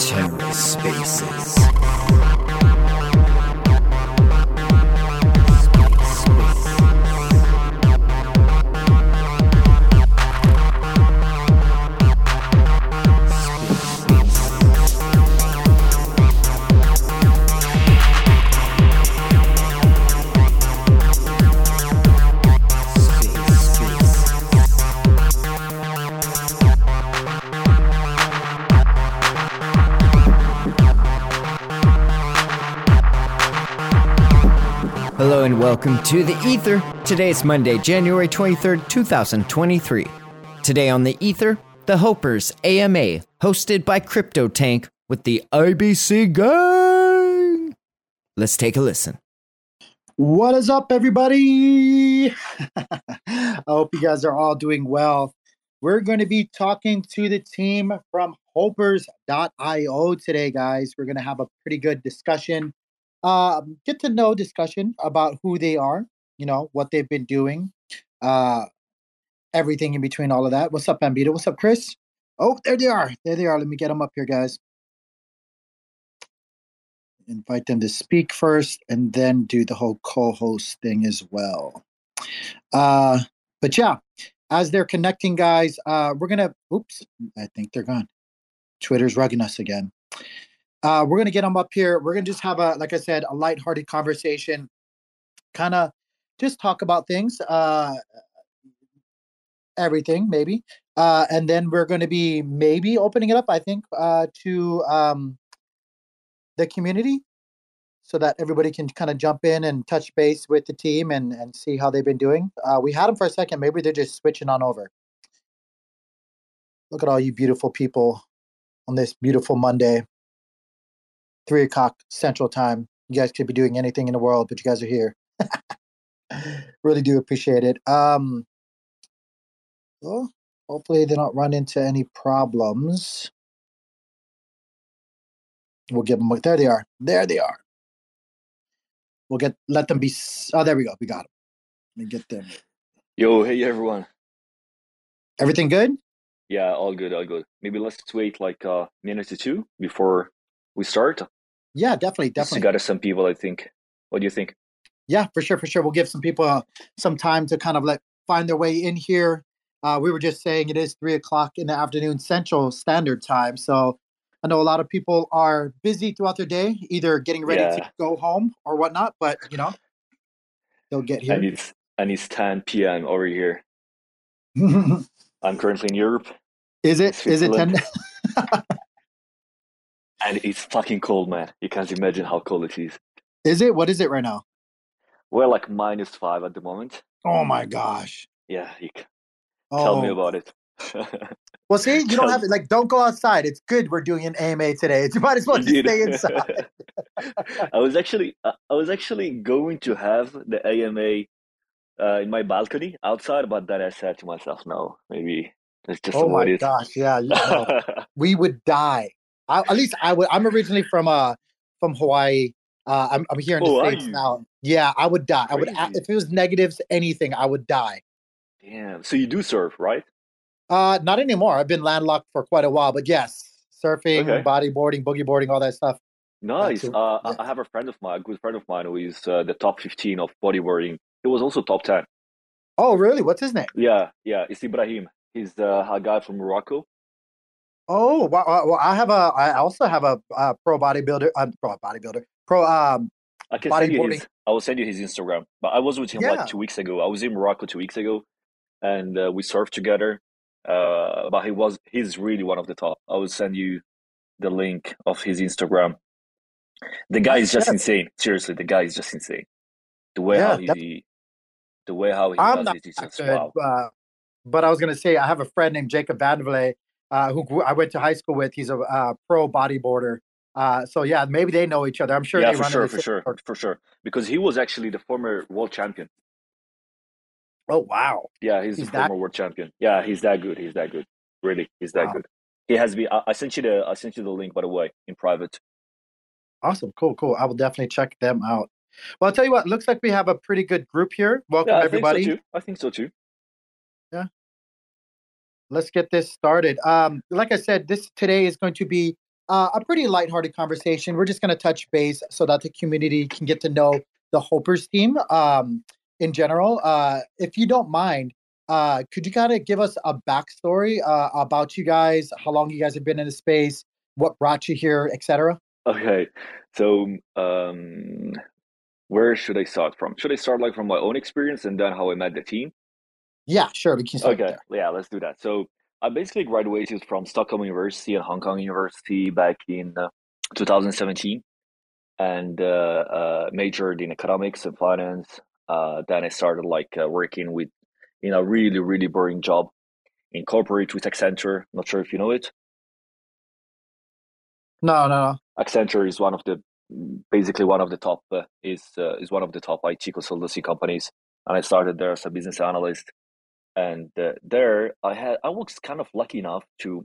TerraSpaces. And welcome to the Ether. Today is Monday, January 23rd, 2023. Today on the Ether, the Hopers AMA, hosted by CryptoTank with the IBC gang. Let's take a listen. What is up, everybody? I hope you guys are all doing well. We're going to be talking to the team from hopers.io today, guys. We're going to have a pretty good discussion, um, get to know discussion about who they are, you know, what they've been doing, uh, everything in between all of that. What's up, Ambita? What's up, Chris? Oh, there they are. There they are. Let me get them up here, guys. Invite them to speak first and then do the whole co host thing as well. Uh, but yeah, as they're connecting, guys, uh, we're gonna. Oops, I think they're gone. Twitter's rugging us again. Uh, we're gonna get them up here. We're gonna just have a, like I said, a lighthearted conversation, kind of just talk about things, uh, everything maybe, uh, and then we're gonna be maybe opening it up. I think uh, to um, the community so that everybody can kind of jump in and touch base with the team and, and see how they've been doing. Uh, we had them for a second. Maybe they're just switching on over. Look at all you beautiful people on this beautiful Monday, three o'clock Central Time. You guys could be doing anything in the world, but you guys are here. really do appreciate it. Um, well, hopefully they don't run into any problems. We'll give them. There they are. There they are. We'll get let them be. Oh, there we go. We got them. Let me get them. Yo, hey everyone. Everything good? Yeah, all good, all good. Maybe let's wait like a minute or two before we start. Yeah, definitely, definitely. It's got to some people, I think. What do you think? Yeah, for sure, for sure. We'll give some people uh, some time to kind of like find their way in here. Uh, we were just saying it is three o'clock in the afternoon Central Standard Time, so I know a lot of people are busy throughout their day, either getting ready yeah. to go home or whatnot. But you know, they'll get here. And it's and it's 10 p.m. over here. I'm currently in Europe. Is it? Is it 10? and it's fucking cold, man. You can't imagine how cold it is. is it? What is it right now? We're like minus five at the moment. Oh my gosh! Yeah, you can Oh, tell me about it. well, see, you don't have it. Like, don't go outside. It's good. We're doing an AMA today. You might as well just stay inside. I was actually I was actually going to have the AMA uh, in my balcony outside, but then I said to myself, no, maybe let's just oh my it. gosh! Yeah, you know. we would die. I, at least I would. I'm originally from uh from Hawaii. Uh, I'm I'm here in the Oh, states now. Yeah, I would die. I would if it was negatives anything. I would die. Damn. So you do surf, right? Uh, not anymore. I've been landlocked for quite a while, but yes, surfing, Okay. bodyboarding, boogie boarding, all that stuff. Nice. Uh, I- Yeah. I have a friend of mine, a good friend of mine, who is uh, the top 15 of bodyboarding. He was also top 10. Oh, really? What's his name? Yeah, yeah. It's Ibrahim. He's uh, a guy from Morocco. Oh, well, well, I have a. I also have a, uh pro bodybuilder. Uh, pro bodybuilder. Pro. Um. I can send you his. I will send you his Instagram. But I was with him Yeah. like two weeks ago. I was in Morocco two weeks ago, and uh, we surfed together. Uh, but he was he's really one of the top. I will send you the link of his Instagram. The guy is just Yeah. insane. Seriously, the guy is just insane. The way Yeah, how he, the way how he I'm does not it is just wow. uh, but I was going to say I have a friend named Jacob Vandervlay, uh, who I went to high school with. He's a uh, pro bodyboarder. Uh, so yeah, maybe they know each other. I'm sure yeah, they for sure, for sure, circle. for sure. Because he was actually the former world champion. Oh wow, Yeah, he's, He's the former world champion. Yeah, he's that good. He's that good. Really, he's that Wow. good. He has been. I, I sent you the. I sent you the link by the way in private. awesome, cool, cool. I will definitely check them out. Well, I'll tell you what. Looks like we have a pretty good group here. Welcome Yeah, I everybody. think so. I think so too. Yeah. Let's get this started. Um, like I said, this today is going to be uh, a pretty lighthearted conversation. We're just going to touch base so that the community can get to know the Hopers team um, in general. Uh, if you don't mind, uh, could you kind of give us a backstory uh, about you guys, how long you guys have been in the space, what brought you here, etc.? Okay, so um, where should I start from? Should I start like from my own experience and then how I met the team? Yeah, sure. We can start Okay, yeah, let's do that. So I basically graduated from Stockholm University and Hong Kong University back in uh, 2017 and uh, uh, majored in economics and finance. Uh, then I started like uh, working with, in a really, really boring job in corporate with Accenture. Not sure if you know it. No, no, no. Accenture is one of the basically one of the top uh, is uh, is one of the top IT consultancy companies, and I started there as a business analyst. And uh, there, I had I was kind of lucky enough to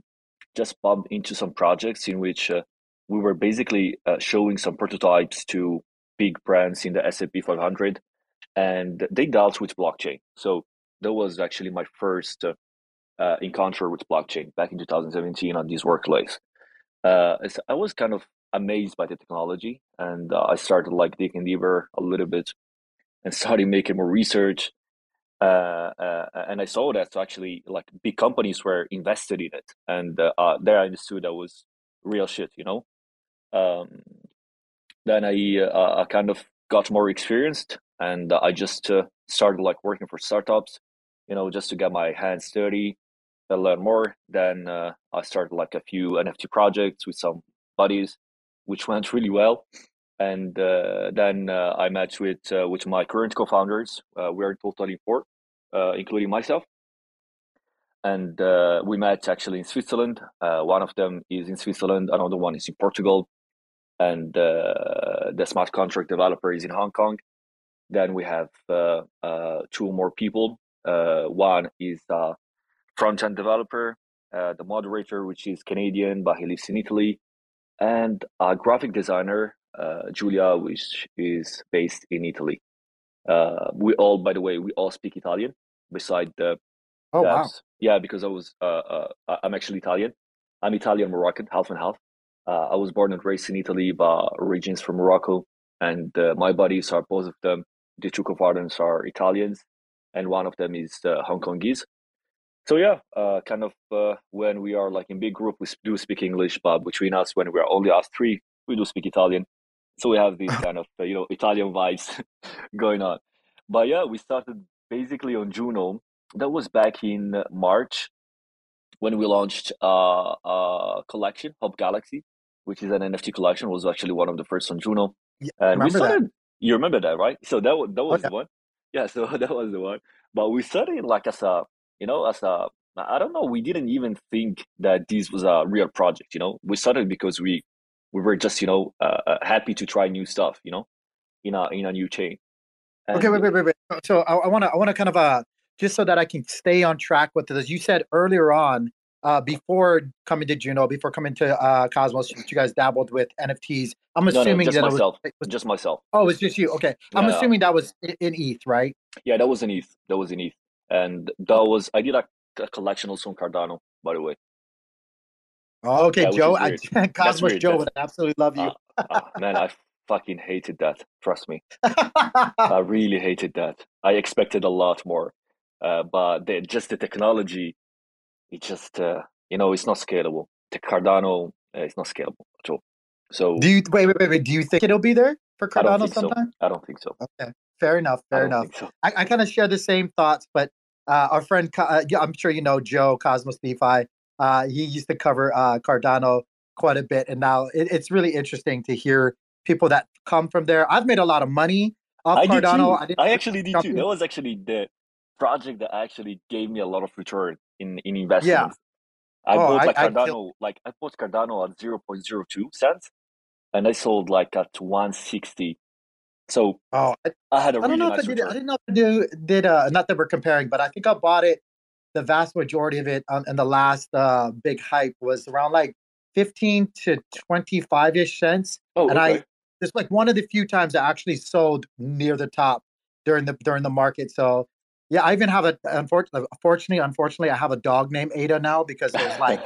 just bump into some projects in which uh, we were basically uh, showing some prototypes to big brands in the S&P 500, and they dealt with blockchain. So that was actually my first uh, uh, encounter with blockchain back in 2017 on this workplace. Uh, I was kind of amazed by the technology, and uh, I started like digging deeper a little bit and started making more research. Uh, uh, and I saw that actually like big companies were invested in it, and uh, uh, there I understood that was real shit, you know. Um, then I uh, I kind of got more experienced, and I just uh, started like working for startups, you know, just to get my hands dirty and learn more. Then uh, I started like a few NFT projects with some buddies, which went really well. And uh, then uh, I met with uh, with my current co-founders. Uh, we are totally four, uh, including myself. And uh, we met actually in Switzerland. One of them is in Switzerland, another one is in Portugal, and the smart contract developer is in Hong Kong. Then we have two more people. One is a front end developer, the moderator, which is Canadian, but he lives in Italy, and a graphic designer, uh, Julia, which is based in Italy. Uh, we all, by the way, we all speak Italian, beside the Oh, wow. Yeah, because I was, uh, uh, I'm actually Italian. I'm Italian Moroccan, half and half. Uh, I was born and raised in Italy, but origins from Morocco. And uh, my buddies are both of them. The two co-founders are Italians, and one of them is uh, Hong Kongese. So yeah, uh, kind of uh, when we are like in big group, we do speak English, but between us, when we are only us three, we do speak Italian. So we have this kind of uh, you know Italian vibes going on. But yeah, we started basically on Juno. That was back in March when we launched uh, a collection, Hope Galaxy, which is an NFT collection. Was actually one of the first on Juno, Yeah, and we remember that. started. You remember that, right? So that that Oh, was yeah. the one. Yeah, so that was the one. But we started like as a you know as a I don't know. We didn't even think that this was a real project. You know, we started because we we were just you know uh, uh, happy to try new stuff. You know, in a in a new chain. Okay, wait, wait, wait, wait. So- I want to, I want to kind of, uh, just so that I can stay on track with this. You said earlier on, uh, before coming to Juno, before coming to uh, Cosmos, you guys dabbled with NFTs. I'm no, no, assuming just that it was, was. just myself. Oh, it's just you. Okay, I'm Yeah, assuming that was in ETH, right? yeah, that was in ETH. That was in ETH, and that was I did a, a collection also on Cardano, by the way. Oh, okay, Yeah, Joe. I, Cosmos weird. Joe That's would absolutely love you. uh, uh, man, I fucking hated that. Trust me, I really hated that. I expected a lot more, uh, but the, just the technology, it just uh, you know, it's not scalable. The Cardano uh, is not scalable at all. So Do you wait, wait, wait, wait? Do you think it'll be there for I Cardano so. sometime? I don't think so. Okay, fair enough, fair don't enough. so. I, I kind of share the same thoughts, but uh, our friend, uh, I'm sure you know Joe Cosmos DeFi. Uh, he used to cover uh, Cardano quite a bit, and now it, it's really interesting to hear people that come from there. I've made a lot of money off I Cardano. too. I I actually did jump too. That was actually the project that actually gave me a lot of return in in Yeah. investments. I Oh, bought I, like I. Cardano, like I bought Cardano at 0.02 cents and I sold like at 160. So Oh, I, I had a I don't really know if I nice did, I didn't know if I do, did. Uh, not that we're comparing, but I think I bought it. The vast majority of it in the last uh, big hype was around like 15 to 25 ish cents. Oh, and I okay. it's like one of the few times I actually sold near the top during the during the market. So Yeah, I even have a unfortunately, unfortunately, unfortunately, I have a dog named Ada now because it was like,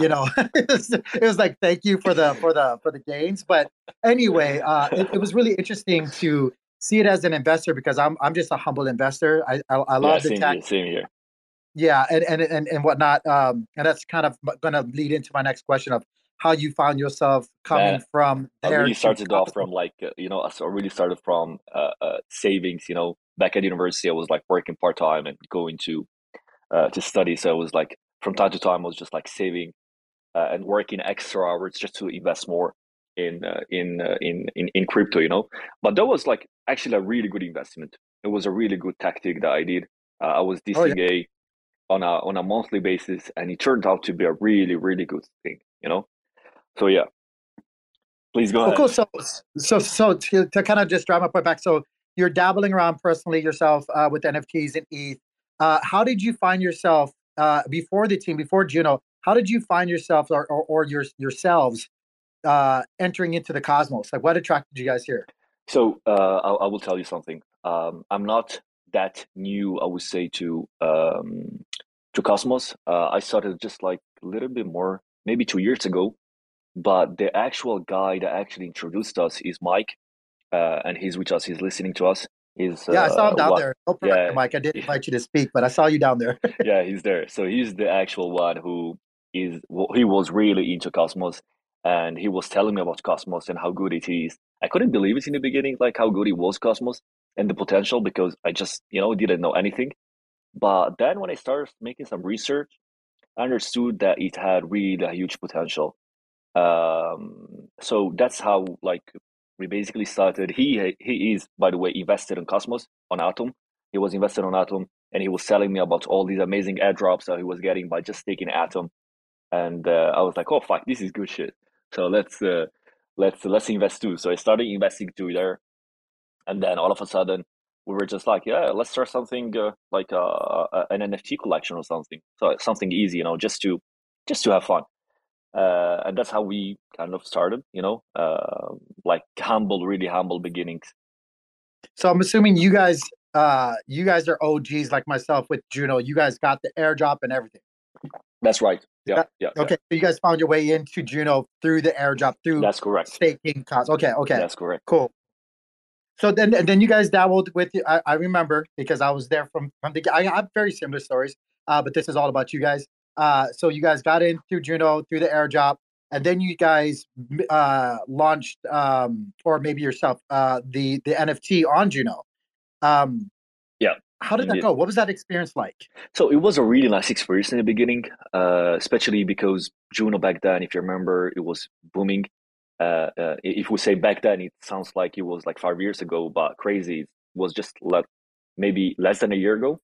you know, it, was, it was like thank you for the for the for the gains. But anyway, uh, it, it was really interesting to see it as an investor because I'm I'm just a humble investor. I I, I love yeah, the tech. Here, same here. Yeah, and and and, and whatnot. Um, and that's kind of going to lead into my next question of how you found yourself coming Man, from I there. really started off from like uh, you know, I I really started from uh, uh, savings. You know, back at university, I was like working part time and going to uh, to study. So it was like from time to time, I was just like saving uh, and working extra hours just to invest more in uh, in, uh, in in in crypto. You know, but that was like actually a really good investment. It was a really good tactic that I did. Uh, I was Oh yeah. On a on a monthly basis, and it turned out to be a really really good thing. You know, so yeah, please go Well, ahead. cool. So so so to, to kind of just drive my point back. So you're dabbling around personally yourself uh, with NFTs and ETH. Uh, how did you find yourself uh, before the team, before Juno? How did you find yourself or or, or your yourselves uh, entering into the cosmos? Like, what attracted you guys here? So uh, I, I will tell you something. Um, I'm not that new, I would say, to um, to Cosmos. Uh, I started just like a little bit more, maybe two years ago. But the actual guy that actually introduced us is Mike, uh, and he's with us. He's listening to us. He's Yeah, I saw uh, him down what? there. No Yeah, Mike. I did invite you to speak, but I saw you down there. yeah, he's there. So he's the actual one who is. well, He was really into Cosmos, and he was telling me about Cosmos and how good it is. I couldn't believe it in the beginning, like how good it was Cosmos and the potential, because I just you know didn't know anything. But then when I started making some research, I understood that it had really a huge potential. Um, so that's how like we basically started. He he is, by the way, invested in Cosmos on Atom. He was invested on Atom, and he was telling me about all these amazing airdrops that he was getting by just taking Atom. And uh, I was like, oh fuck, this is good shit. So let's uh, let's let's invest too. So I started investing too there, and then all of a sudden we were just like, yeah, let's start something uh, like uh, uh, an NFT collection or something. So something easy, you know, just to just to have fun uh, and that's how we kind of started you know uh, like humble really humble beginnings So I'm assuming you guys, uh, you guys are OGs like myself with Juno. You guys got the airdrop and everything. that's right yeah That- yeah, yeah. Okay, so you guys found your way into Juno through the airdrop through that's correct staking costs. Okay, okay, that's correct cool. So then, and then you guys dabbled with. I, I remember because I was there from from the. I have very similar stories, uh, but this is all about you guys. Uh, so you guys got in through Juno through the airdrop, and then you guys uh, launched, um, or maybe yourself, uh, the the NFT on Juno. Um, Yeah, How did that go? What was that experience like? so it was a really nice experience in the beginning uh, especially because juno back then if you remember it was booming uh, uh, if we say back then it sounds like it was like five years ago but crazy it was just like maybe less than a year ago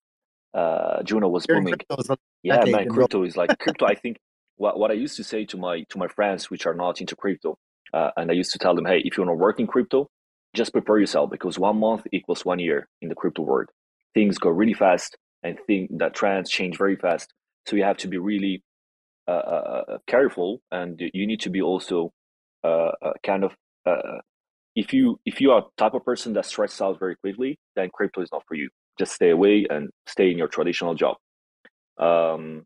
uh, juno was During booming was Yeah, man, crypto is like crypto. I think what what I used to say to my to my friends which are not into crypto, uh, and I used to tell them, hey, if you want to work in crypto, just prepare yourself because one month equals one year in the crypto world. Things go really fast, and think that trends change very fast. So you have to be really uh, careful, and you need to be also uh, uh, kind of uh, if you if you are type of person that stresses out very quickly, then crypto is not for you. Just stay away and stay in your traditional job. Um,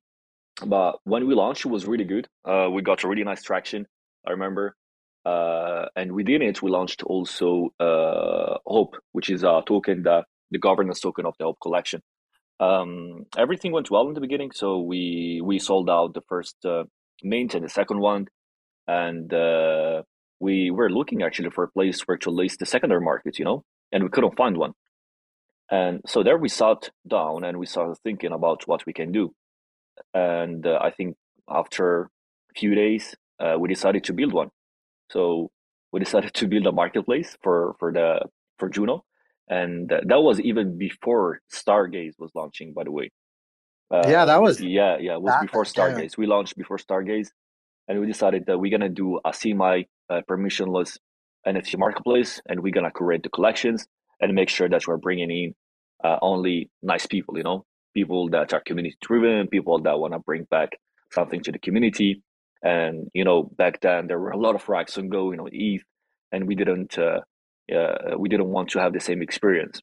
but when we launched, it was really good. Uh, we got a really nice traction. I remember, uh, and within it, we launched also uh, Hope, which is a token that the governance token of the Hope collection. Um, everything went well in the beginning, so we we sold out the first mint and the second one, and uh, we were looking actually for a place where to list the secondary market, you know, and we couldn't find one. And so there we sat down and we started thinking about what we can do and uh, I think after a few days, uh, we decided to build one. So we decided to build a marketplace for for the for Juno, and uh, that was even before Stargaze was launching. By the way, uh, Yeah, that was yeah, yeah, it was that before. Stargaze. We launched before Stargaze, and we decided that we're gonna do a semi uh, permissionless NFT marketplace, and we're gonna curate the collections and make sure that we're bringing in uh, only nice people. You know, people that are community driven, people that want to bring back something to the community. And you know, back then there were a lot of racks on Go, you know, ETH, and we didn't uh, uh, we didn't want to have the same experience,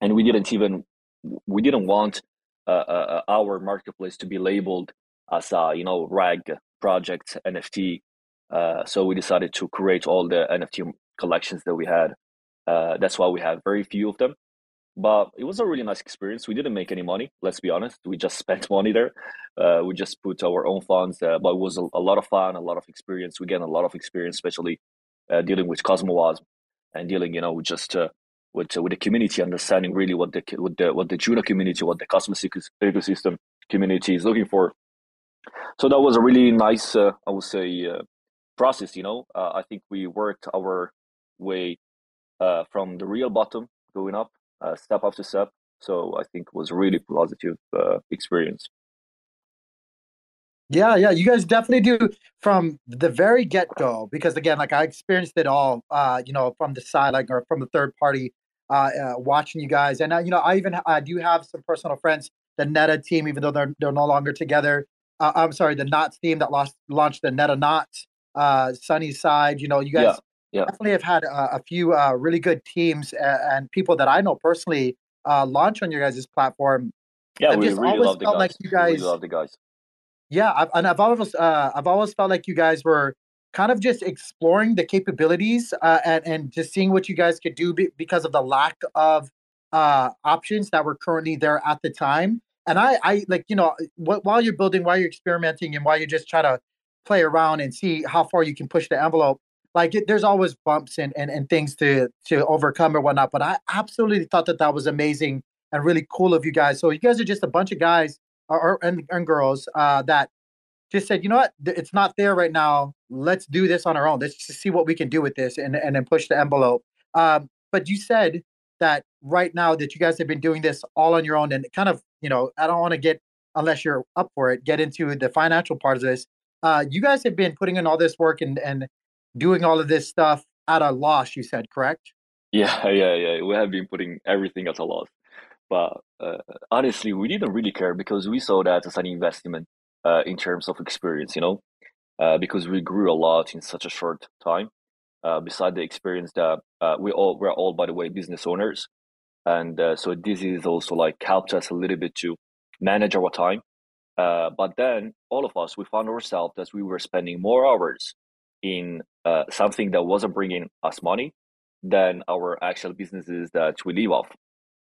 and we didn't even we didn't want uh, uh, our marketplace to be labeled as a you know rag project NFT. Uh, so we decided to create all the NFT collections that we had. Uh, that's why we have very few of them. But it was a really nice experience. We didn't make any money. Let's be honest. We just spent money there. Uh, we just put our own funds, uh, but it was a, a, lot of fun, a lot of experience. We get a lot of experience, especially dealing with CosmWasm and dealing, you know, just with with the community, understanding really what the what the what the Juno community, what the Cosmos ecosystem community is looking for. So that was a really nice, uh, I would say, uh, process. You know, uh, I think we worked our way uh, from the real bottom going up, uh, step after step. So I think it was a really positive uh, experience. Yeah, yeah, you guys definitely do from the very get go because again, like I experienced it all, uh, you know, from the side, like or from the third party uh, uh, watching you guys. And uh, you know, I even I do have some personal friends, the Neta team, even though they're they're no longer together. Uh, I'm sorry, the Knots team that lost launched the Neta Knots, uh, Sunny Side. You know, you guys yeah, yeah. definitely have had a, a few uh, really good teams and, and, people that I know personally uh, launch on your guys' platform. Yeah, I've we just really love the guys. Like you guys, really love the guys. Yeah, I've, and I've always uh, I've always felt like you guys were kind of just exploring the capabilities uh, and, and just seeing what you guys could do be, because of the lack of uh, options that were currently there at the time. And I, I like, you know, wh- while you're building, while you're experimenting, and while you just try to play around and see how far you can push the envelope, like it, there's always bumps and, and and things to to overcome or whatnot. But I absolutely thought that that was amazing and really cool of you guys. So you guys are just a bunch of guys or, or and, and girls uh, that just said, you know what, it's not there right now. Let's do this on our own. Let's just see what we can do with this and, and then push the envelope. Um, but you said that right now that you guys have been doing this all on your own and kind of, you know, I don't want to get, unless you're up for it, get into the financial part of this. Uh, you guys have been putting in all this work and, and doing all of this stuff at a loss, you said, correct? Yeah, yeah, yeah. We have been putting everything at a loss. But uh, honestly, we didn't really care because we saw that as an investment uh, in terms of experience, you know, uh, because we grew a lot in such a short time. Uh, beside the experience that uh, we all we're all, by the way, business owners, and uh, so this is also like helped us a little bit to manage our time. Uh, but then all of us, we found ourselves that we were spending more hours in uh, something that wasn't bringing us money than our actual businesses that we live off.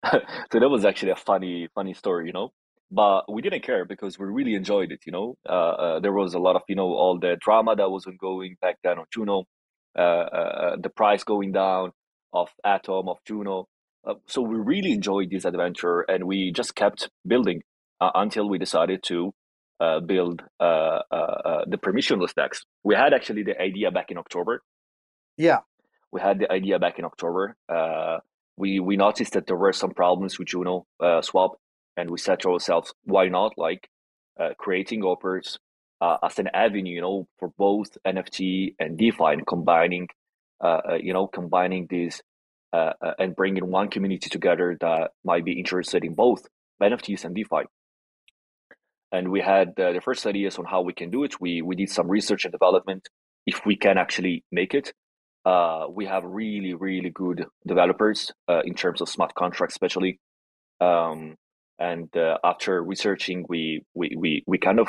so that was actually a funny, funny story, you know but we didn't care because we really enjoyed it. You know, uh, uh, there was a lot of you know all the drama that was ongoing back then on Juno, uh, the price going down of Atom of Juno. Uh, so we really enjoyed this adventure, and we just kept building until we decided to build the permissionless DEX. We had actually the idea back in October. Yeah, we had the idea back in October. we we noticed that there were some problems with Juno swap and we said to ourselves, why not like uh, creating uh, as an avenue, you know, for both NFT and DeFi and combining, uh, uh you know, combining these uh, uh, and bringing one community together that might be interested in both NFTs and DeFi. And we had the first ideas on how we can do it. We we did some research and development if we can actually make it. we have really really good developers in terms of smart contracts, especially. Um, and uh, after researching we, we we we kind of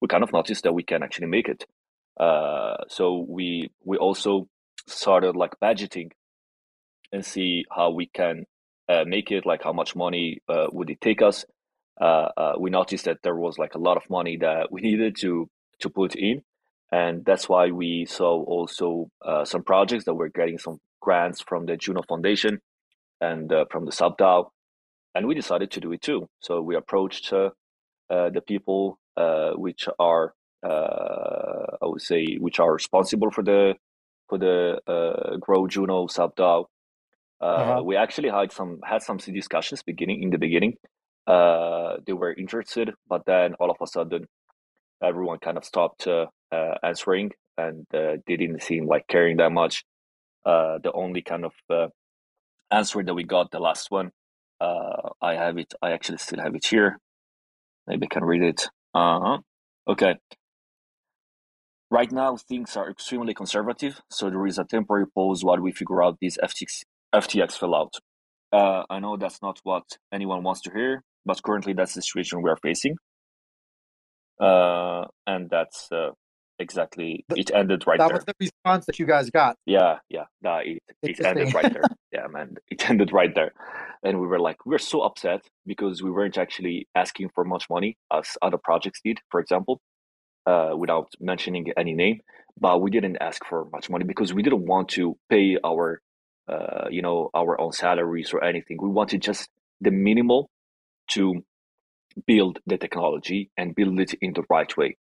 we kind of noticed that we can actually make it uh, so we we also started like budgeting and see how we can uh, make it like how much money uh, would it take us uh, uh, we noticed that there was like a lot of money that we needed to to put in and that's why we saw also some projects that were getting some grants from the juno foundation and from the subdao and we decided to do it too. So we approached uh, uh, the people uh, which are, uh, I would say, which are responsible for the for the uh, Grow Juno subDAO. Uh, uh-huh. We actually had some had some discussions beginning in the beginning. they were interested, but then all of a sudden, everyone kind of stopped answering, and they didn't seem like caring that much. the only kind of answer that we got, the last one, uh, I have it. I actually still have it here. Maybe I can read it. Uh-huh. Okay. Right now, things are extremely conservative, so there is a temporary pause while we figure out this FTX, FTX fallout. Uh, I know that's not what anyone wants to hear, but currently that's the situation we are facing. Uh, and that's uh, exactly it ended right that there. That was the response that you guys got. Yeah, yeah, that it, it ended right there. Yeah, man, it ended right there, and we were like, we're so upset because we weren't actually asking for much money as other projects did, for example, uh, without mentioning any name. But we didn't ask for much money because we didn't want to pay our, uh, you know, our own salaries or anything. We wanted just the minimal to build the technology and build it in the right way.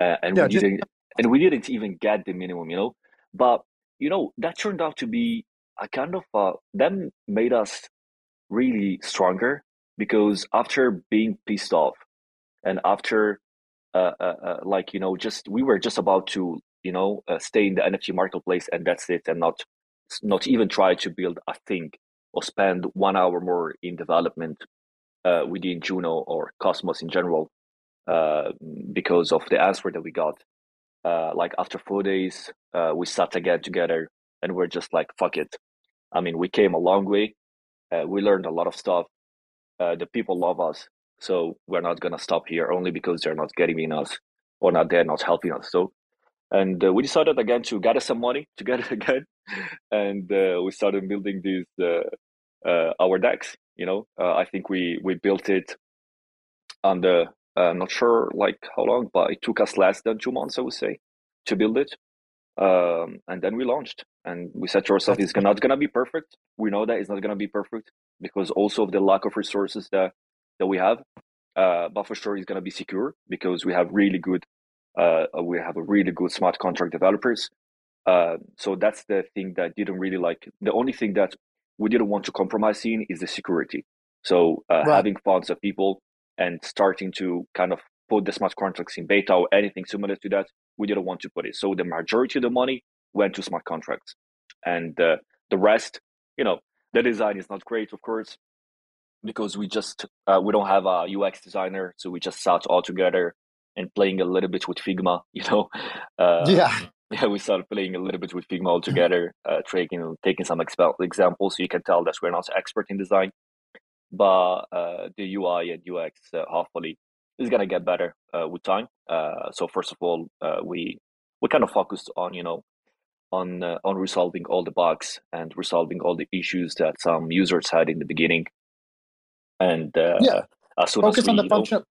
Uh, and Yeah, we just- didn't, and we didn't even get the minimum, you know. But you know that turned out to be a kind of uh, that made us really stronger because after being pissed off and after uh, uh, uh, like you know just we were just about to you know uh, stay in the nft marketplace and that's it and not not even try to build a thing or spend one hour more in development uh, within juno or cosmos in general uh, because of the answer that we got. Uh, like after four days uh, we sat again together and we're just like fuck it. I mean we came a long way uh, we learned a lot of stuff uh, the people love us so we're not gonna stop here only because they're not getting in us or not they're not helping us. So and uh, we decided again to gather some money together again. And uh, we started building these uh, uh, our DEX you know? Uh, i think we we built it on the uh, i'm not sure like how long but it took us less than two months i would say to build it. Um, and then we launched. And we said to ourselves it's not gonna be perfect. We know that it's not gonna be perfect because also of the lack of resources that that we have. Uh, but for sure it's gonna be secure because we have really good uh, we have a really good smart contract developers. Uh, so that's the thing that I didn't really like the only thing that we didn't want to compromise in is the security. So uh, Right. having funds of people and starting to kind of put the smart contracts in beta or anything similar to that we didn't want to put it. So the majority of the money went to smart contracts. And uh, the rest you know the design is not great of course because we just uh, we don't have a ux designer so we just sat all together and playing a little bit with figma you know? Uh, yeah, yeah, we started playing a little bit with Figma altogether, uh, taking taking some exp- examples, so you can tell that we're not expert in design, but uh, the UI and UX uh, hopefully is gonna get better uh, with time. Uh, so first of all, uh, we we kind of focused on you know on uh, on resolving all the bugs and resolving all the issues that some users had in the beginning, and uh, Yeah. as soon focus as we, on the know-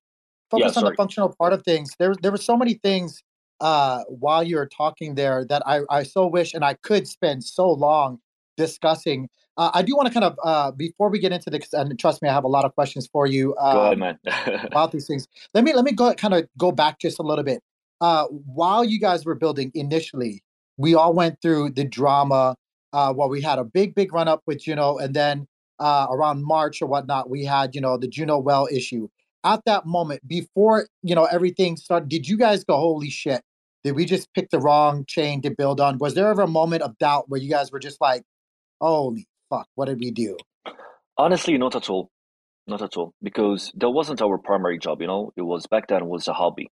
focus on the functional part of things. There there were so many things uh while you were talking there that i i so wish and i could spend so long discussing. Uh, i do want to kind of uh before we get into this and trust me i have a lot of questions for you go ahead, about these things. Let me let me go kind of go back just a little bit. Uh while you guys were building initially we all went through the drama uh whale we had a big big run up with juno and then uh around march or whatnot we had you know the juno well issue at that moment before you know everything started did you guys go holy shit did we just pick the wrong chain to build on was there ever a moment of doubt where you guys were just like holy fuck what did we do Honestly, not at all. Not at all. Because that wasn't our primary job, you know. It was back then was a hobby.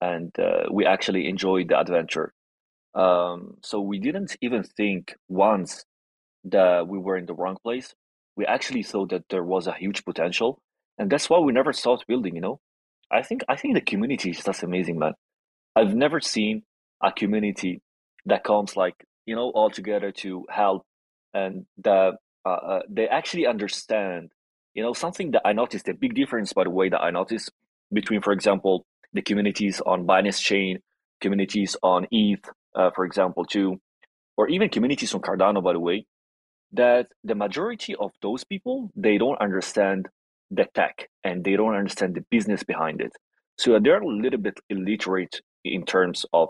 And uh, we actually enjoyed the adventure. Um, so we didn't even think once that we were in the wrong place. We actually thought that there was a huge potential. And that's why we never stopped building, you know. I think I think the community is just amazing, man. I've never seen a community that comes like, you know, all together to help and that uh, uh, they actually understand you know something that i noticed a big difference by the way that i noticed between for example the communities on binance chain communities on eth uh, for example too or even communities on cardano by the way that the majority of those people they don't understand the tech and they don't understand the business behind it so they're a little bit illiterate in terms of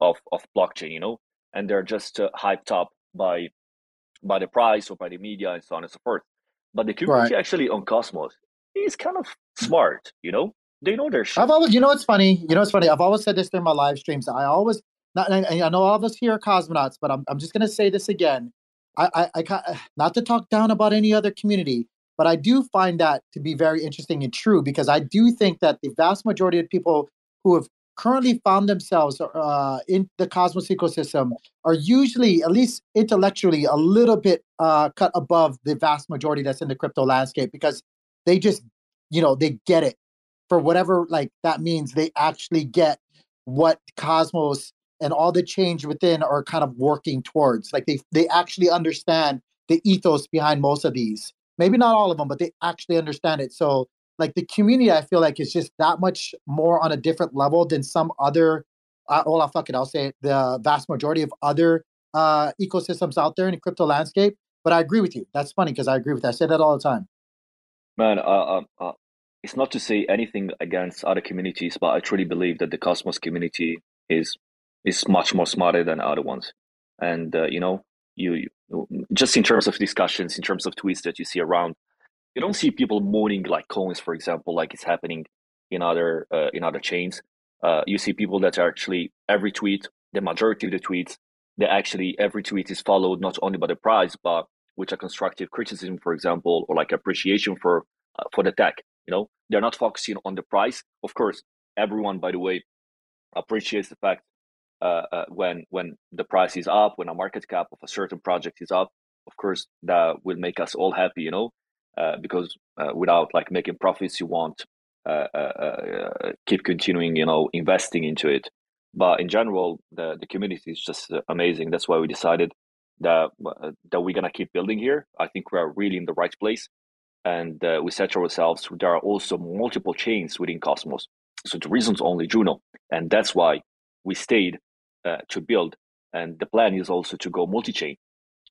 of, of blockchain you know and they're just uh, hyped up by by the price or by the media and so on and so forth. But the community actually on Cosmos is kind of smart, you know? They know their shit. I've always, you know, what's funny. You know, what's funny. I've always said this during my live streams. I always, not, and I know all of us here are cosmonauts, but I'm, I'm just going to say this again. I, I, I, not to talk down about any other community, but I do find that to be very interesting and true because I do think that the vast majority of people who have currently found themselves uh, in the Cosmos ecosystem are usually, at least intellectually, a little bit uh, cut above the vast majority that's in the crypto landscape because they just, you know, they get it for whatever like that means. They actually get what Cosmos and all the change within are kind of working towards. Like they they actually understand the ethos behind most of these. Maybe not all of them, but they actually understand it. So like the community, I feel like is just that much more on a different level than some other. Uh, well, fuck it. I'll say it, the vast majority of other uh, ecosystems out there in the crypto landscape. But I agree with you. That's funny because I agree with that. I say that all the time. Man, uh, uh, it's not to say anything against other communities, but I truly believe that the Cosmos community is is much more smarter than other ones. And uh, you know, you, you just in terms of discussions, in terms of tweets that you see around, you don't see people mourning like coins, for example, like it's happening in other uh, in other chains. Uh, you see people that are actually every tweet, the majority of the tweets, they actually every tweet is followed not only by the price, but with a constructive criticism, for example, or like appreciation for uh, for the tech. You know, they're not focusing on the price. Of course, everyone, by the way, appreciates the fact uh, uh, when when the price is up, when a market cap of a certain project is up. Of course, that will make us all happy. You know, uh, because uh, without like making profits, you want uh, keep continuing, you know, investing into it. But in general, the the community is just amazing. That's why we decided that that we're gonna keep building here. I think we are really in the right place, and we set ourselves. There are also multiple chains within Cosmos, so the reason's only Juno, and that's why we stayed uh, to build. And the plan is also to go multi-chain.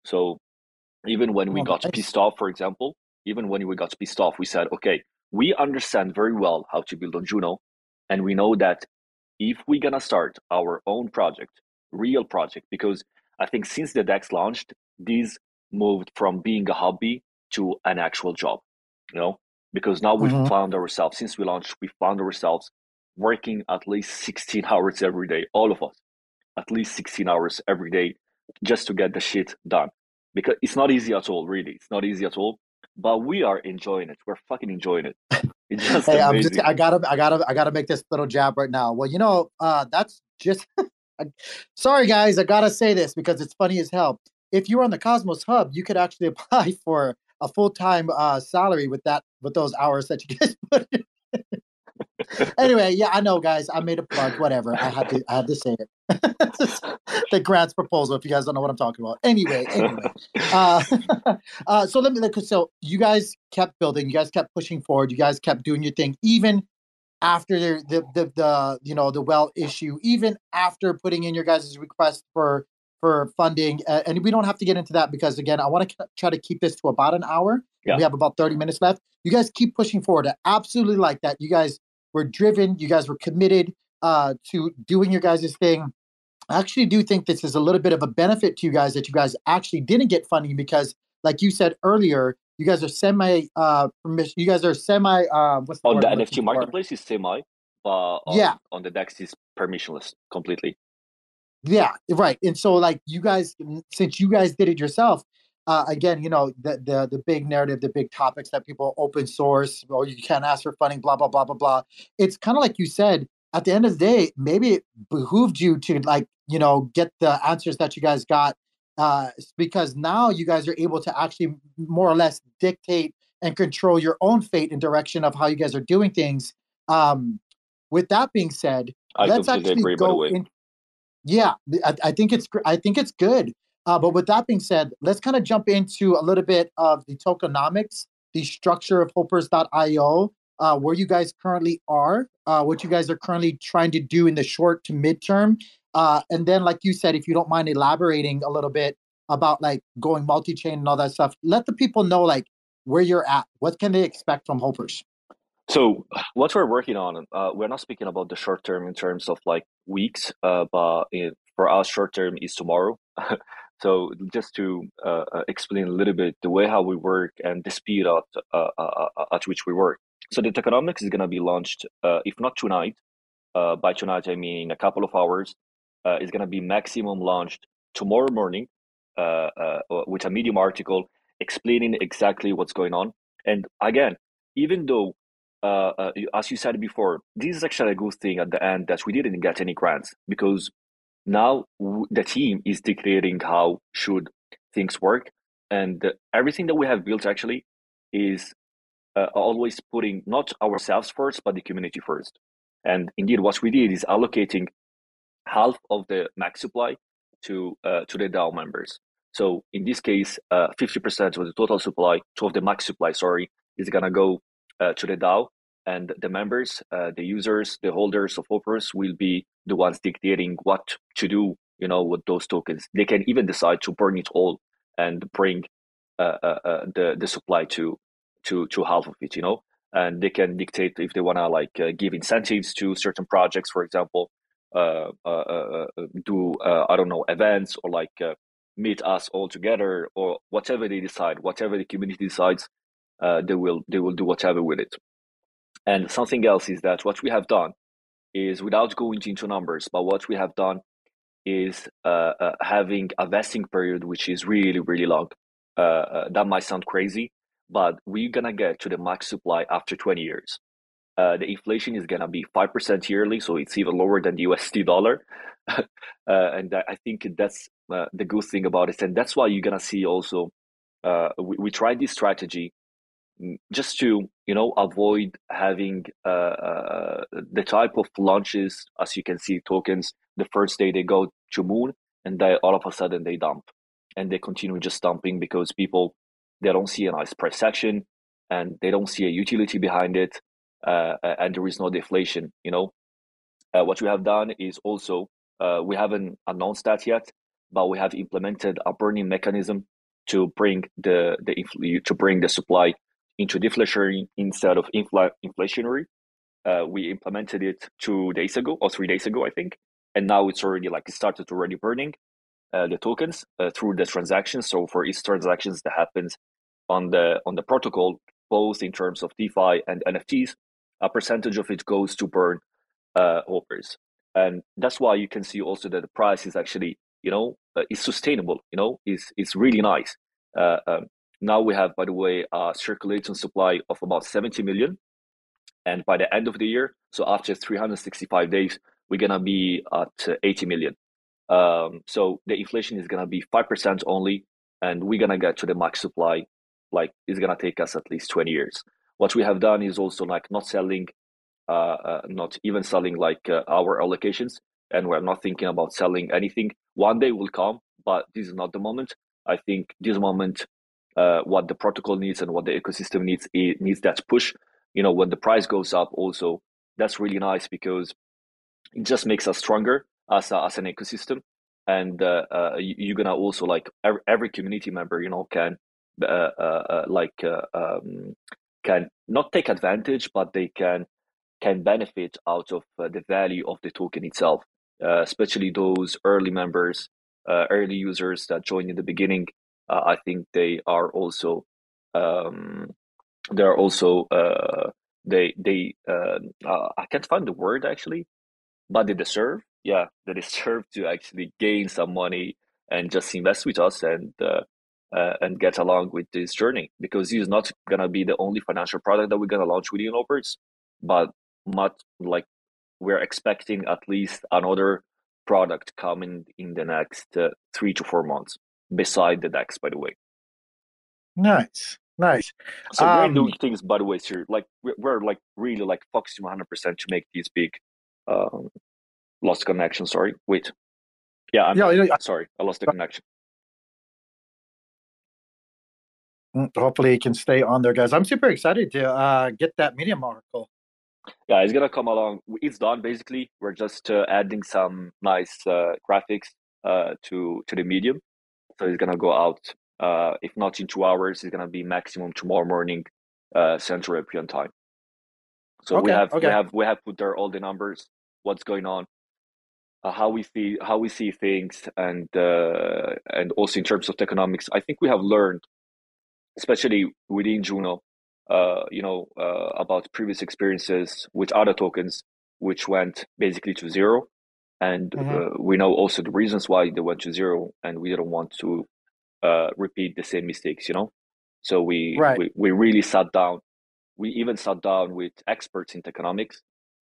So even when we oh, got nice. pissed off, for example, even when we got pissed off, we said, okay, we understand very well how to build on Juno. And we know that if we're going to start our own project, real project, because I think since the DEX launched, this moved from being a hobby to an actual job, you know, because now we've mm-hmm. found ourselves, since we launched, we found ourselves working at least 16 hours every day, all of us, at least 16 hours every day just to get the shit done. Because it's not easy at all, really. It's not easy at all but we are enjoying it. We're fucking enjoying it. It's just hey, amazing. I'm just, I gotta, I gotta, I gotta make this little jab right now. Well, you know, uh, that's just. sorry, guys, I gotta say this because it's funny as hell. If you were on the Cosmos Hub, you could actually apply for a full time uh, salary with that with those hours that you guys put in anyway, yeah, I know, guys. I made a plug. Whatever. I had to. I had to say it. the grants proposal. If you guys don't know what I'm talking about. Anyway, anyway. Uh, uh, so let me. Like, so you guys kept building. You guys kept pushing forward. You guys kept doing your thing, even after the the the, the you know the whale issue. Even after putting in your guys' request for for funding, uh, and we don't have to get into that because again, I want to try to keep this to about an hour. Yeah. We have about 30 minutes left. You guys keep pushing forward. I absolutely like that. You guys were driven. You guys were committed uh, to doing your guys' thing. I actually do think this is a little bit of a benefit to you guys that you guys actually didn't get funding because, like you said earlier, you guys are semi uh permission. You guys are semi. Uh, what's the on the NFT marketplace is semi, but on, yeah, on the Dex is permissionless completely. Yeah, right. And so, like you guys, since you guys did it yourself, uh, again, you know, the, the the big narrative, the big topics that people open source, or you can't ask for funding, blah blah blah blah blah. It's kind of like you said. At the end of the day, maybe it behooved you to like you know get the answers that you guys got, uh, because now you guys are able to actually more or less dictate and control your own fate and direction of how you guys are doing things. Um, with that being said, I let's actually agree, go in. Yeah, I, I think it's I think it's good uh, but with that being said, let's kind of jump into a little bit of the tokenomics, the structure of Hopers.io, uh, where you guys currently are, uh, what you guys are currently trying to do in the short to midterm. Uh, and then, like you said, if you don't mind elaborating a little bit about like going multi-chain and all that stuff, let the people know like where you're at. What can they expect from Hopers? So what we're working on, uh, we're not speaking about the short term in terms of like weeks, uh, but in, for us, short term is tomorrow. So just to uh, uh, explain a little bit the way how we work and the speed at uh, uh, uh at which we work. So the tokenomics is going to be launched, uh, if not tonight, by tonight I mean in a couple of hours. it's going to be maximum launched tomorrow morning with a Medium article explaining exactly what's going on. And again, even though uh, uh, as you said before, this is actually a good thing at the end that we didn't get any grants because now the team is dictating how should things work, and everything that we have built actually is uh, always putting not ourselves first but the community first. And indeed, what we did is allocating half of the max supply to uh, to the DAO members. So in this case, uh, fifty percent of the total supply, to of the max supply, sorry, is gonna go uh, to the DAO, and the members, uh, the users, the holders of Hopers will be the ones dictating what to do. You know, with those tokens, they can even decide to burn it all and bring uh, uh, the the supply to to to half of it. You know, and they can dictate if they wanna like give incentives to certain projects, for example, uh, uh, uh, do I don't know events or like meet us all together or whatever they decide, whatever the community decides, they will they will do whatever with it. And something else is that what we have done is without going into numbers, but what we have done is uh, uh, having a vesting period which is really really long. Uh, that might sound crazy, but we're gonna get to the max supply after 20 years uh, the inflation is going to be 5% yearly, so it's even lower than the USD dollar. uh, and I think that's uh, the good thing about it. And that's why you're going to see also, uh, we, we tried this strategy just to, you know, avoid having uh, uh, the type of launches, as you can see, tokens, the first day they go to moon and they all of a sudden they dump and they continue just dumping because people, they don't see a nice price action and they don't see a utility behind it uh, and there is no deflation. You know, uh, what we have done is also uh, we haven't announced that yet, but we have implemented a burning mechanism to bring the the to bring the supply into deflationary instead of infl- inflationary. Uh, we implemented it two days ago or three days ago, I think, and now it's already like it started already burning uh, the tokens uh, through the transactions. So for each transactions that happens on the on the protocol, both in terms of DeFi and NFTs, a percentage of it goes to burn uh, Hopers. And that's why you can see also that the price is actually, you know, uh, is sustainable, you know, is is really nice. Uh, um, now we have, by the way, a circulating supply of about 70 million. And by the end of the year, so after 365 days, we're going to be at 80 million. Um, so the inflation is going to be 5% only, and we're going to get to the max supply. Like it's going to take us at least 20 years what we have done is also like not selling uh, uh, not even selling like uh, our allocations and we're not thinking about selling anything one day will come but this is not the moment i think this moment uh, what the protocol needs and what the ecosystem needs it needs that push you know when the price goes up also that's really nice because it just makes us stronger as, a, as an ecosystem and uh, uh, you're gonna also like every, every community member you know can uh, uh, uh like um, can not take advantage, but they can can benefit out of the value of the token itself, especially those early members, early users that joined in the beginning. Uh, I think they are also um, they are also uh, they they uh, I can't find the word actually, but they deserve yeah they deserve to actually gain some money and just invest with us and uh, and get along with this journey because this is not gonna be the only financial product that we're gonna launch with Opers, but not like we're expecting at least another product coming in the next uh, three to four months beside the DEX, by the way. Nice, nice. So um, we're doing things, by the way, sir. Like we're, we're like really like focusing 100 percent to make these big. Um, lost connection. Sorry. Wait. Yeah. I'm, yeah. Sorry, I lost the connection. Mm, hopefully, it can stay on there, guys. I'm super excited to uh, get that Medium article. Yeah, it's gonna come along. It's done basically. We're just uh, adding some nice uh, graphics uh, to to the Medium, so it's gonna go out. Uh, if not in two hours, it's gonna be maximum tomorrow morning, uh, Central European time. So okay, we have okay. we have we have put there all the numbers, what's going on, uh, how we see how we see things, and uh, and also in terms of economics. I think we have learned especially within Juno, uh, you know, uh, about previous experiences with other tokens, which went basically to zero. And mm-hmm. uh, we know also the reasons why they went to zero, and we didn't want to uh, repeat the same mistakes, you know. So we, right. we we really sat down we even sat down with experts in economics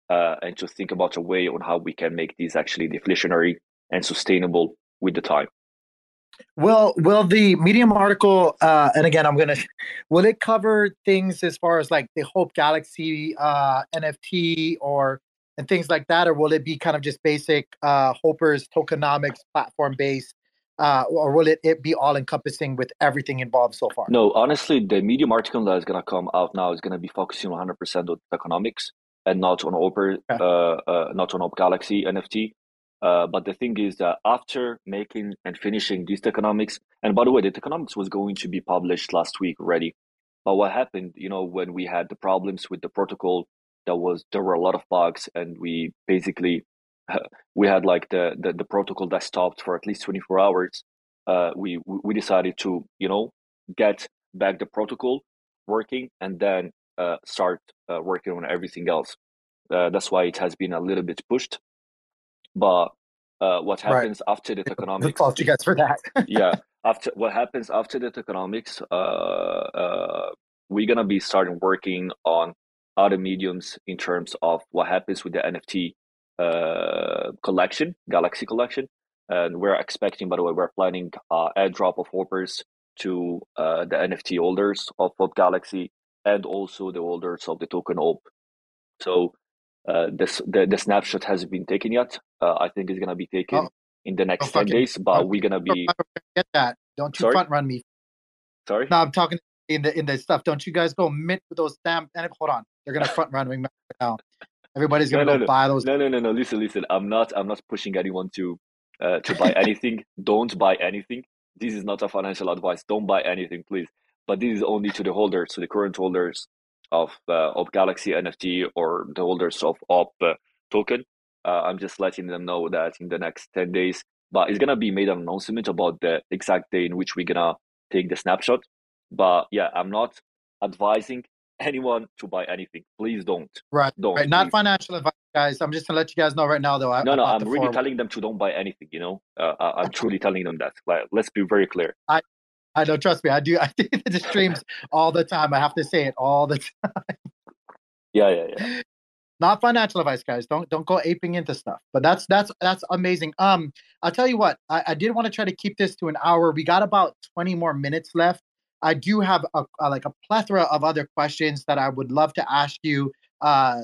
uh, and to think about a way on how we can make these actually deflationary and sustainable with the time. Well, will the Medium article, uh, and again, I'm gonna, will it cover things as far as like the Hope Galaxy uh, NFT or and things like that, or will it be kind of just basic uh, Hopers tokenomics platform based, uh, or will it, it be all encompassing with everything involved so far? No, honestly, the Medium article that is gonna come out now is gonna be focusing 100 percent on tokenomics and not on Hopper, okay. uh, uh, not on Hope Galaxy NFT. Uh, but the thing is that after making and finishing this economics, and by the way, the economics was going to be published last week already. But what happened, you know, when we had the problems with the protocol, there was there were a lot of bugs, and we basically we had like the, the, the protocol that stopped for at least 24 hours. Uh, we we decided to you know get back the protocol working and then uh, start uh, working on everything else. Uh, that's why it has been a little bit pushed but uh, what happens right. after the economics? fault you guys for that. yeah, after what happens after the economics, uh, uh, we're gonna be starting working on other mediums in terms of what happens with the NFT uh, collection, Galaxy collection, and we're expecting. By the way, we're planning uh, airdrop of Hopers to uh, the NFT holders of Hope Galaxy and also the holders of the token OP. So uh, this the, the snapshot hasn't been taken yet. Uh, I think it's gonna be taken oh. in the next ten days, but we're gonna be get that. Don't you Sorry? front run me. Sorry. No, I'm talking in the in the stuff. Don't you guys go mint with those damn and hold on. They're gonna front run now. Everybody's gonna no, go no, buy those. No, no, no, no. Listen, listen. I'm not. I'm not pushing anyone to uh, to buy anything. Don't buy anything. This is not a financial advice. Don't buy anything, please. But this is only to the holders, to the current holders of uh, of Galaxy NFT or the holders of OP uh, token. Uh, I'm just letting them know that in the next 10 days, but it's gonna be made an announcement about the exact day in which we're gonna take the snapshot. But yeah, I'm not advising anyone to buy anything. Please don't. Right. Don't. Right. Not financial advice, guys. I'm just gonna let you guys know right now, though. no, no. I'm really forward. telling them to don't buy anything. You know, uh, I'm truly telling them that. Like, let's be very clear. I I know. Trust me, I do. I do the streams all the time. I have to say it all the time. Yeah, yeah, yeah. Not financial advice, guys. Don't don't go aping into stuff. But that's that's that's amazing. Um, I'll tell you what. I, I did want to try to keep this to an hour. We got about twenty more minutes left. I do have a, a like a plethora of other questions that I would love to ask you uh,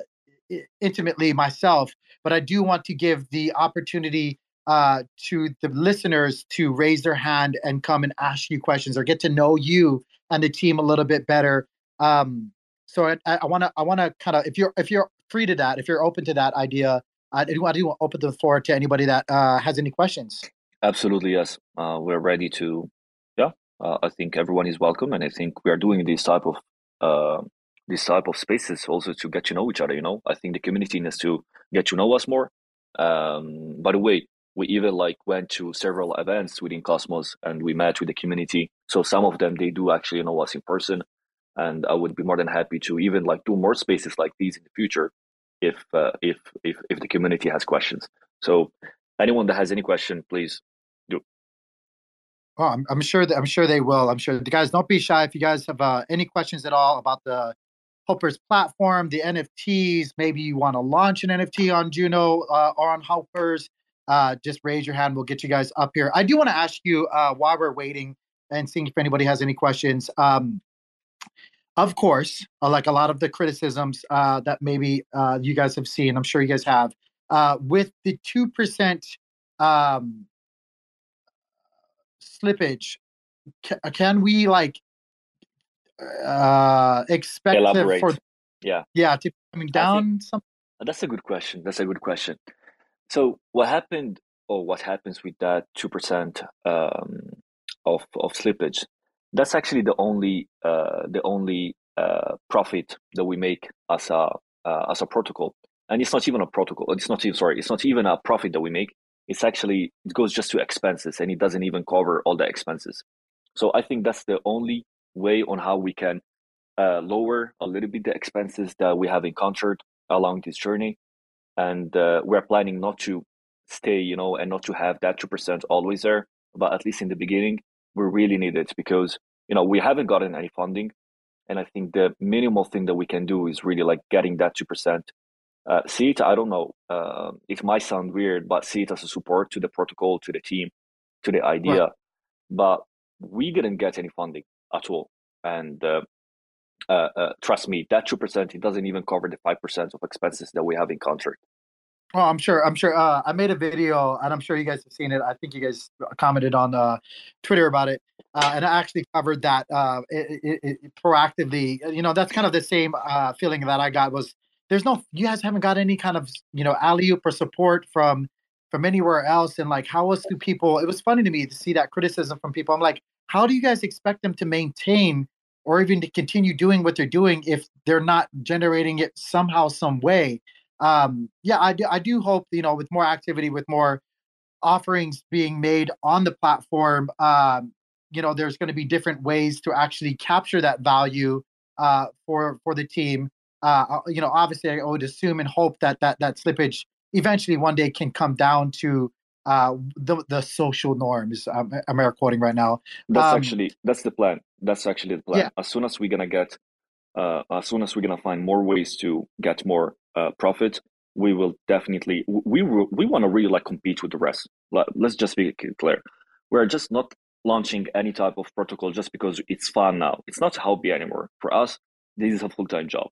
intimately myself. But I do want to give the opportunity uh, to the listeners to raise their hand and come and ask you questions or get to know you and the team a little bit better. Um, so I want to I want to kind of if you're if you're free to that if you're open to that idea, I do want to open the floor to anybody that uh, has any questions. Absolutely yes, uh, we're ready to. Uh, I think everyone is welcome, and I think we are doing this type of uh, type of spaces also to get to know each other. You know, I think the community needs to get to know us more. Um, by the way, we even like went to several events within Cosmos and we met with the community. So some of them they do actually know us in person, and I would be more than happy to even like do more spaces like these in the future, if uh, if if if the community has questions. So anyone that has any question, please. Oh, I'm, I'm sure that I'm sure they will. I'm sure the guys don't be shy if you guys have uh, any questions at all about the Hopers' platform, the NFTs. Maybe you want to launch an NFT on Juno uh, or on Hopers uh, just raise your hand. We'll get you guys up here. I do want to ask you uh, while we're waiting and seeing if anybody has any questions. Um, of course, uh, like a lot of the criticisms uh, that maybe you guys have seen, I'm sure you guys have, with the 2% um, slippage, ca- can we like uh, expect Elaborate. for yeah yeah to coming down some that's a good question that's a good question so what happened, or what happens with that two percent um, of of slippage? That's actually the only uh, the only uh, profit that we make as a uh, as a protocol, and it's not even a protocol. It's not even sorry. It's not even a profit that we make. It's actually it goes just to expenses, and it doesn't even cover all the expenses. So I think that's the only way on how we can uh, lower a little bit the expenses that we have encountered along this journey and uh, we're planning not to stay, you know, and not to have that two percent always there. But at least in the beginning, we really need it because you know we haven't gotten any funding, and I think the minimal thing that we can do is really like getting that two percent. Uh, see it, I don't know. Uh, it might sound weird, but see it as a support to the protocol, to the team, to the idea. Right. But we didn't get any funding at all, and uh, uh, uh, trust me, that two percent it doesn't even cover the five percent of expenses that we have encountered. Oh, I'm sure. I'm sure. Uh, I made a video, and I'm sure you guys have seen it. I think you guys commented on uh, Twitter about it, uh, and I actually covered that uh, it, it, it proactively. You know, that's kind of the same uh, feeling that I got. Was there's no, you guys haven't got any kind of you know alley oop or support from from anywhere else, and like how else do people? It was funny to me to see that criticism from people. I'm like, how do you guys expect them to maintain or even to continue doing what they're doing if they're not generating it somehow, some way? um, yeah, I do, I do hope you know with more activity, with more offerings being made on the platform, um, you know, there's going to be different ways to actually capture that value uh, for for the team. Uh, uh, you know, obviously, I would assume and hope that that that slippage eventually one day can come down to uh, the the social norms. Um, I'm air quoting right now. That's um, actually that's the plan. That's actually the plan. Yeah. As soon as we're gonna get, uh, as soon as we're gonna find more ways to get more uh, profit, we will definitely we we want to really like compete with the rest. Let's just be clear. We're just not launching any type of protocol just because it's fun now. It's not a hobby anymore. For us, this is a full time job,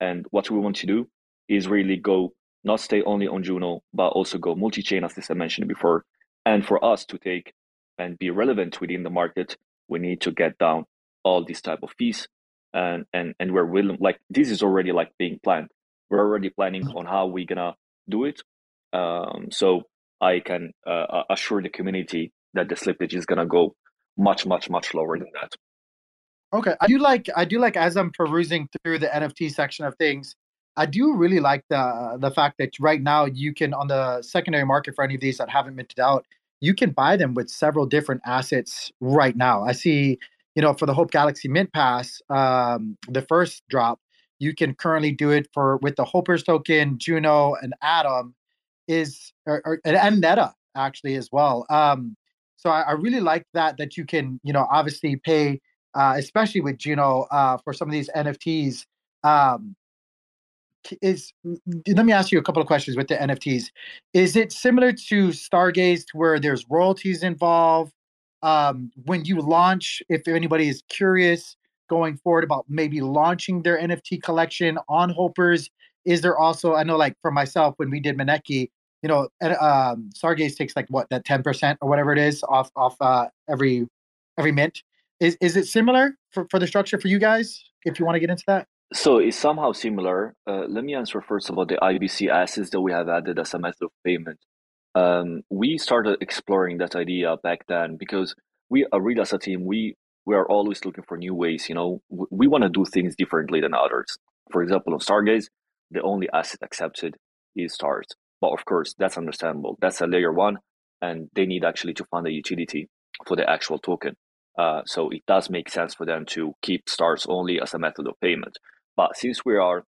and what we want to do is really go not stay only on Juno, but also go multi chain as I mentioned before. And for us to take and be relevant within the market, we need to get down all these type of fees and and and we're willing like this is already like being planned we're already planning on how we're gonna do it. Um, so I can uh, assure the community that the slippage is gonna go much, much, much lower than that. Okay, I do like I do like as I'm perusing through the NFT section of things, I do really like the the fact that right now you can on the secondary market for any of these that haven't minted out, you can buy them with several different assets right now. I see, you know, for the Hope Galaxy Mint Pass, um, the first drop, you can currently do it for with the Hopers token, Juno, and Atom is or, or, and Neta actually as well. Um, so I, I, really like that that you can you know obviously pay uh, especially with Juno uh, for some of these NFTs. Um, is let me ask you a couple of questions with the NFTs. Is it similar to Stargaze where there's royalties involved? Um, when you launch, if anybody is curious, going forward about maybe launching their NFT collection on Hopers? Is there also, I know like for myself, when we did Maneki, you know, um, Stargaze takes like what, that 10% or whatever it is off, off uh, every, every mint. Is, is it similar for, for the structure for you guys? If you want to get into that? So it's somehow similar. Uh, let me answer first about the IBC assets that we have added as a method of payment. Um, we started exploring that idea back then because we, uh, really as a team, we we are always looking for new ways. You know, we, we want to do things differently than others. For example, on Stargaze, the only asset accepted is stars. But of course, that's understandable. That's a layer one, and they need actually to find a utility for the actual token. Uh, so it does make sense for them to keep stars only as a method of payment. But since we are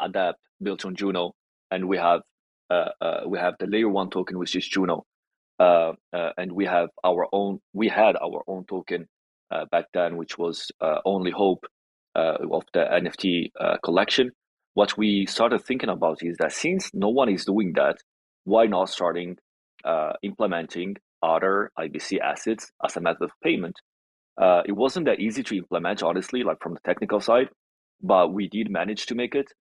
Adapt built on Juno, and we have uh, uh, we have the layer one token, which is Juno, uh, uh, and we have our own. We had our own token uh, back then, which was uh, only hope of the NFT collection. What we started thinking about is that since no one is doing that, why not starting implementing other IBC assets as a method of payment? Uh, it wasn't that easy to implement, honestly, like from the technical side, but we did manage to make it.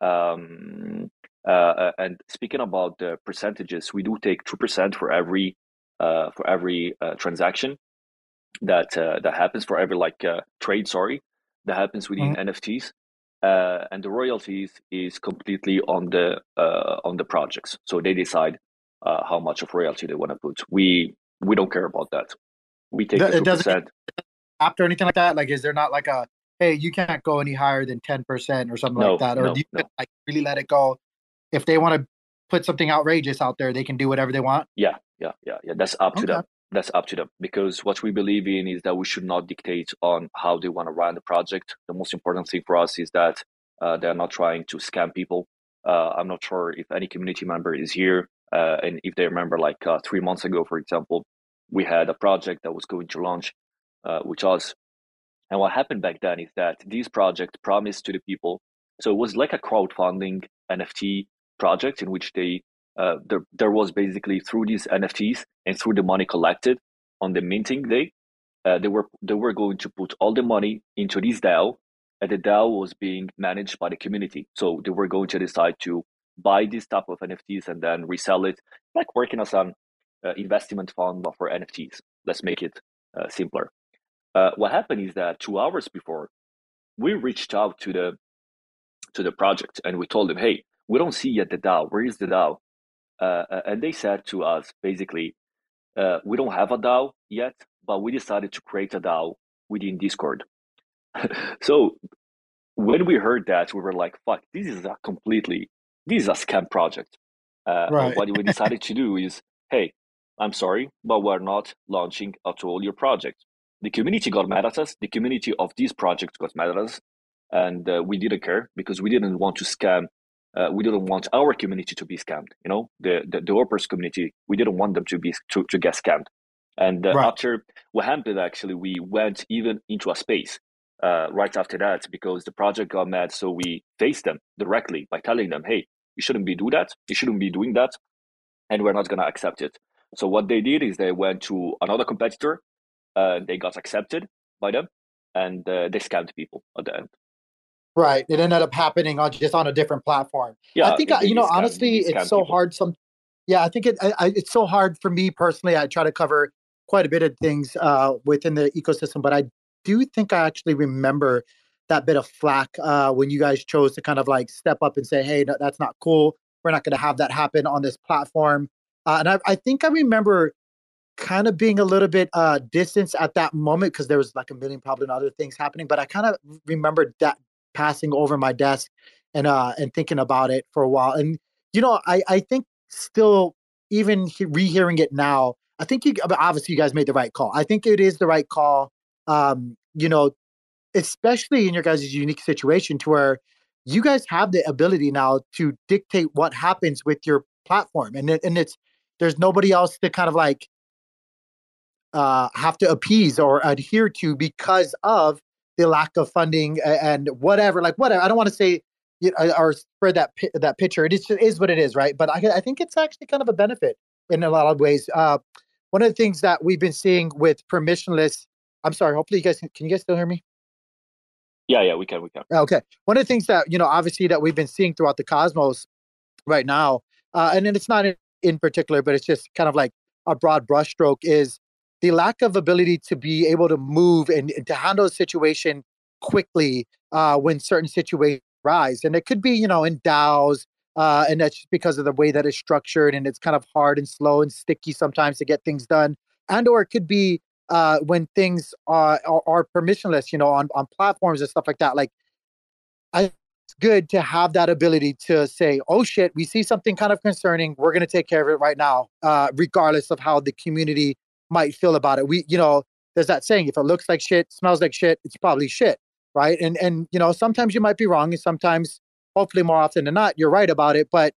Um, uh, and speaking about the percentages, we do take two percent for every uh, for every transaction that uh, that happens for every like uh, trade sorry that happens within mm-hmm. nfts uh, and the royalties is completely on the uh, on the projects so they decide uh, how much of royalty they want to put. We we don't care about that. We take it doesn't after anything like that? Like is there not like a hey you can't go any higher than 10% or something no, like that? Or no, do you no. like really let it go? If they want to put something outrageous out there they can do whatever they want? Yeah yeah yeah yeah. That's up to them. That's up to them. Because what we believe in is that we should not dictate on how they want to run the project. The most important thing for us is that uh, they're not trying to scam people. Uh, I'm not sure if any community member is here uh, and if they remember, like uh, three months ago, for example, we had a project that was going to launch, uh, which was And what happened back then is that this project promised to the people. So it was like a crowdfunding NFT project in which they uh, there, there was basically through these NFTs and through the money collected on the minting day, uh, they were they were going to put all the money into this DAO, and the DAO was being managed by the community. So they were going to decide to buy this type of NFTs and then resell it, like working as an uh, investment fund for NFTs. Let's make it uh, simpler. Uh, what happened is that two hours before, we reached out to the to the project and we told them, "Hey, we don't see yet the DAO. Where is the DAO?" Uh, uh, and they said to us, basically, uh, "We don't have a DAO yet, but we decided to create a DAO within Discord." so when we heard that, we were like, "Fuck! This is a completely this is a scam project." Uh, right. what we decided to do is, "Hey, I'm sorry, but we're not launching at all your project." The community got mad at us. The community of this project got mad at us, and uh, we didn't care because we didn't want to scam. Uh, we didn't want our community to be scammed. You know, the the, Hopers community. We didn't want them to be to, to get scammed. And uh, right. after what happened, actually, we went even into a space uh, right after that because the project got mad. So we faced them directly by telling them, "Hey, you shouldn't be do that. You shouldn't be doing that, and we're not going to accept it." So what they did is they went to another competitor uh, they got accepted by them, and uh, they scammed people at the end. Right. It ended up happening on just on a different platform. Yeah. I think you know honestly, it's so people. hard. Some. Yeah, I think it. I, it's so hard for me personally. I try to cover quite a bit of things uh, within the ecosystem, but I do think I actually remember that bit of flack uh, when you guys chose to kind of like step up and say, "Hey, no, that's not cool. We're not going to have that happen on this platform." Uh, and I, I, think I remember kind of being a little bit uh distanced at that moment because there was like a million probably other things happening but i kind of remembered that passing over my desk and uh and thinking about it for a while and you know i i think still even he- rehearing it now i think you obviously you guys made the right call i think it is the right call um you know especially in your guys' unique situation to where you guys have the ability now to dictate what happens with your platform and it, and it's there's nobody else to kind of like uh, have to appease or adhere to because of the lack of funding and whatever. Like whatever. I don't want to say you know, or spread that that picture. It is, it is what it is, right? But I, I think it's actually kind of a benefit in a lot of ways. Uh, one of the things that we've been seeing with permissionless. I'm sorry. Hopefully, you guys can you guys still hear me? Yeah, yeah, we can, we can. Okay. One of the things that you know, obviously, that we've been seeing throughout the cosmos right now, uh, and it's not in, in particular, but it's just kind of like a broad brushstroke is the lack of ability to be able to move and, and to handle a situation quickly uh, when certain situations rise. And it could be, you know, in DAOs, uh, and that's just because of the way that it's structured and it's kind of hard and slow and sticky sometimes to get things done. And or it could be uh, when things are, are, are permissionless, you know, on, on platforms and stuff like that. Like, I, it's good to have that ability to say, "Oh shit, we see something kind of concerning. We're going to take care of it right now, uh, regardless of how the community might feel about it. We, you know, there's that saying: if it looks like shit, smells like shit, it's probably shit, right? And and you know, sometimes you might be wrong, and sometimes, hopefully, more often than not, you're right about it. But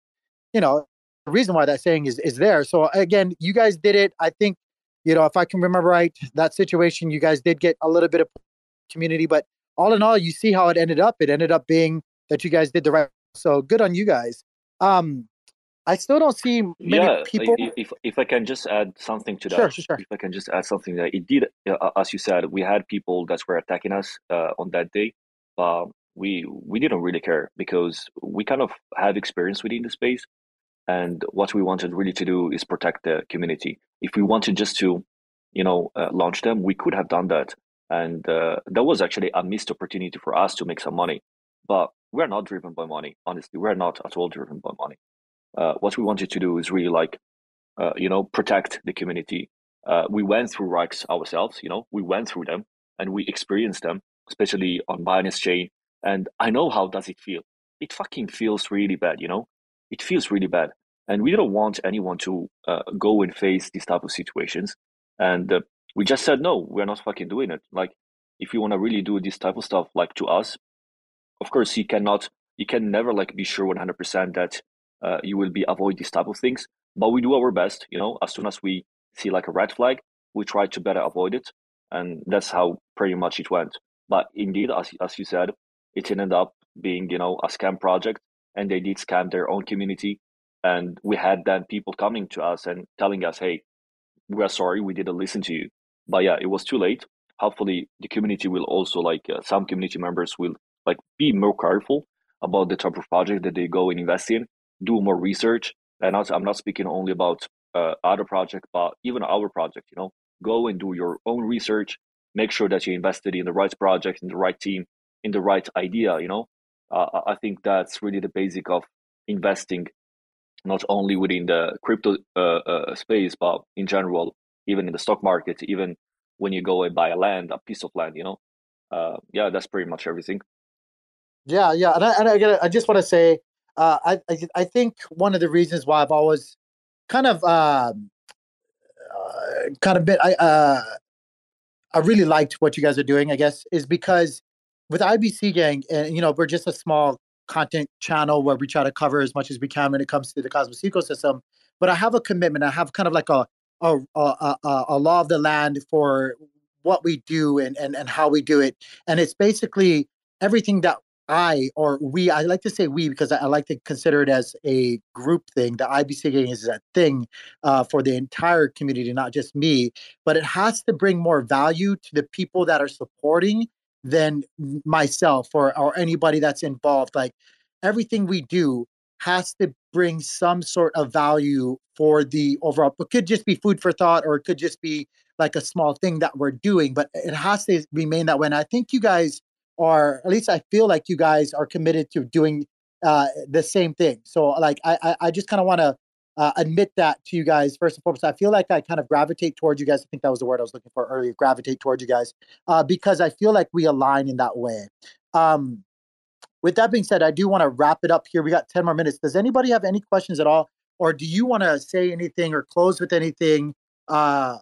you know, the reason why that saying is is there. So again, you guys did it. I think, you know, if I can remember right, that situation, you guys did get a little bit of community, but all in all, you see how it ended up. It ended up being that you guys did the right. So good on you guys. Um, I still don't see many yeah, people. If, if I can just add something to that, sure, sure, sure. If I can just add something that it did, uh, as you said, we had people that were attacking us uh, on that day, but we we didn't really care because we kind of have experience within the space, and what we wanted really to do is protect the community. If we wanted just to, you know, uh, launch them, we could have done that, and uh, that was actually a missed opportunity for us to make some money. But we're not driven by money. Honestly, we're not at all driven by money uh, what we wanted to do is really like, uh, you know, protect the community. Uh, we went through REX ourselves, you know, we went through them and we experienced them, especially on Binance Chain. And I know how does it feel. It fucking feels really bad, you know. It feels really bad, and we don't want anyone to uh, go and face these type of situations. And uh, we just said no, we're not fucking doing it. Like, if you want to really do this type of stuff, like to us, of course, you cannot, you can never like be sure one hundred percent that uh, you will be avoid these type of things. But we do our best, you know. As soon as we see like a red flag, we try to better avoid it, and that's how pretty much it went. But indeed, as as you said, it ended up being you know a scam project, and they did scam their own community. And we had then people coming to us and telling us, "Hey, we are sorry, we didn't listen to you." But yeah, it was too late. Hopefully, the community will also like uh, some community members will like be more careful about the type of project that they go and invest in, do more research. And also, I'm not speaking only about uh, other project, but even our project. You know, go and do your own research. Make sure that you invested in the right project, in the right team, in the right idea. You know, uh, I think that's really the basic of investing, not only within the crypto uh, uh, space, but in general, even in the stock market, even when you go and buy a land, a piece of land. You know, uh, yeah, that's pretty much everything. Yeah, yeah, and I, and I, I just want to say, uh, I, I, I think one of the reasons why I've always kind of, um, uh, kind of been, I, uh, I really liked what you guys are doing. I guess is because with IBC Gang, and you know, we're just a small content channel where we try to cover as much as we can when it comes to the Cosmos ecosystem. But I have a commitment. I have kind of like a a a, a, a law of the land for what we do and, and and how we do it, and it's basically everything that I or we, I like to say we because I, I, like to consider it as a group thing. The IBC gang is a thing uh, for the entire community, not just me. But it has to bring more value to the people that are supporting than myself or or anybody that's involved. Like everything we do has to bring some sort of value for the overall. It could just be food for thought, or it could just be like a small thing that we're doing. But it has to remain that way. And I think you guys are at least I feel like you guys are committed to doing uh, the same thing. So like I I, just kind of want to uh, admit that to you guys first and foremost. I feel like I kind of gravitate towards you guys. I think that was the word I was looking for earlier. Gravitate towards you guys uh, because I feel like we align in that way. Um, with that being said, I do want to wrap it up here. We got ten more minutes. Does anybody have any questions at all, or do you want to say anything or close with anything? Uh,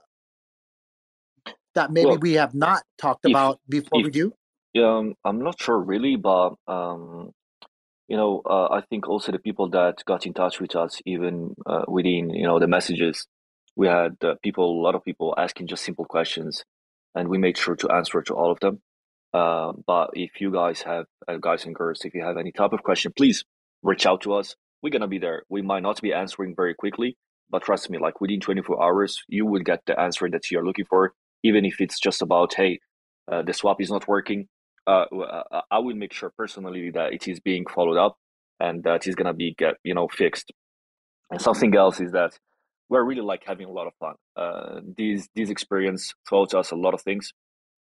that maybe well, we have not talked if, about before if, we do? Um, I'm not sure really, but um, you know, uh, I think also the people that got in touch with us, even uh, within you know the messages, we had uh, people, a lot of people asking just simple questions, and we made sure to answer to all of them. Uh, but if you guys have, uh, guys and girls, if you have any type of question, please reach out to us. We're gonna be there. We might not be answering very quickly, but trust me, like within 24 hours, you will get the answer that you're looking for, even if it's just about, hey, uh, the swap is not working uh, uh, I will make sure personally that it is being followed up and that is gonna be get you know fixed. And something else is that we're really like having a lot of fun. Uh, these this experience taught us a lot of things,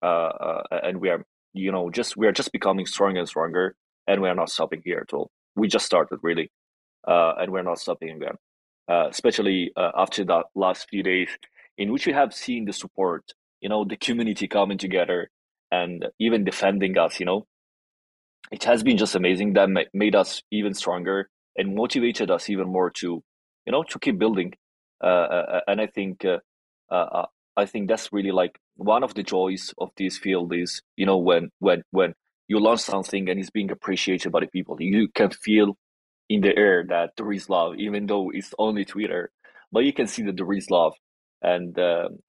uh, uh, and we are you know just we are just becoming stronger and stronger, and we are not stopping here at all. We just started really, uh, and we're not stopping again. Uh, especially uh, after the last few days, in which we have seen the support, you know, the community coming together, and even defending us, you know, it has been just amazing. That made us even stronger and motivated us even more to, you know, to keep building. Uh, uh, uh and I think, uh, uh, uh, I think that's really like one of the joys of this field is, you know, when when when you launch something and it's being appreciated by the people, you can feel in the air that there is love, even though it's only Twitter, but you can see that there is love, and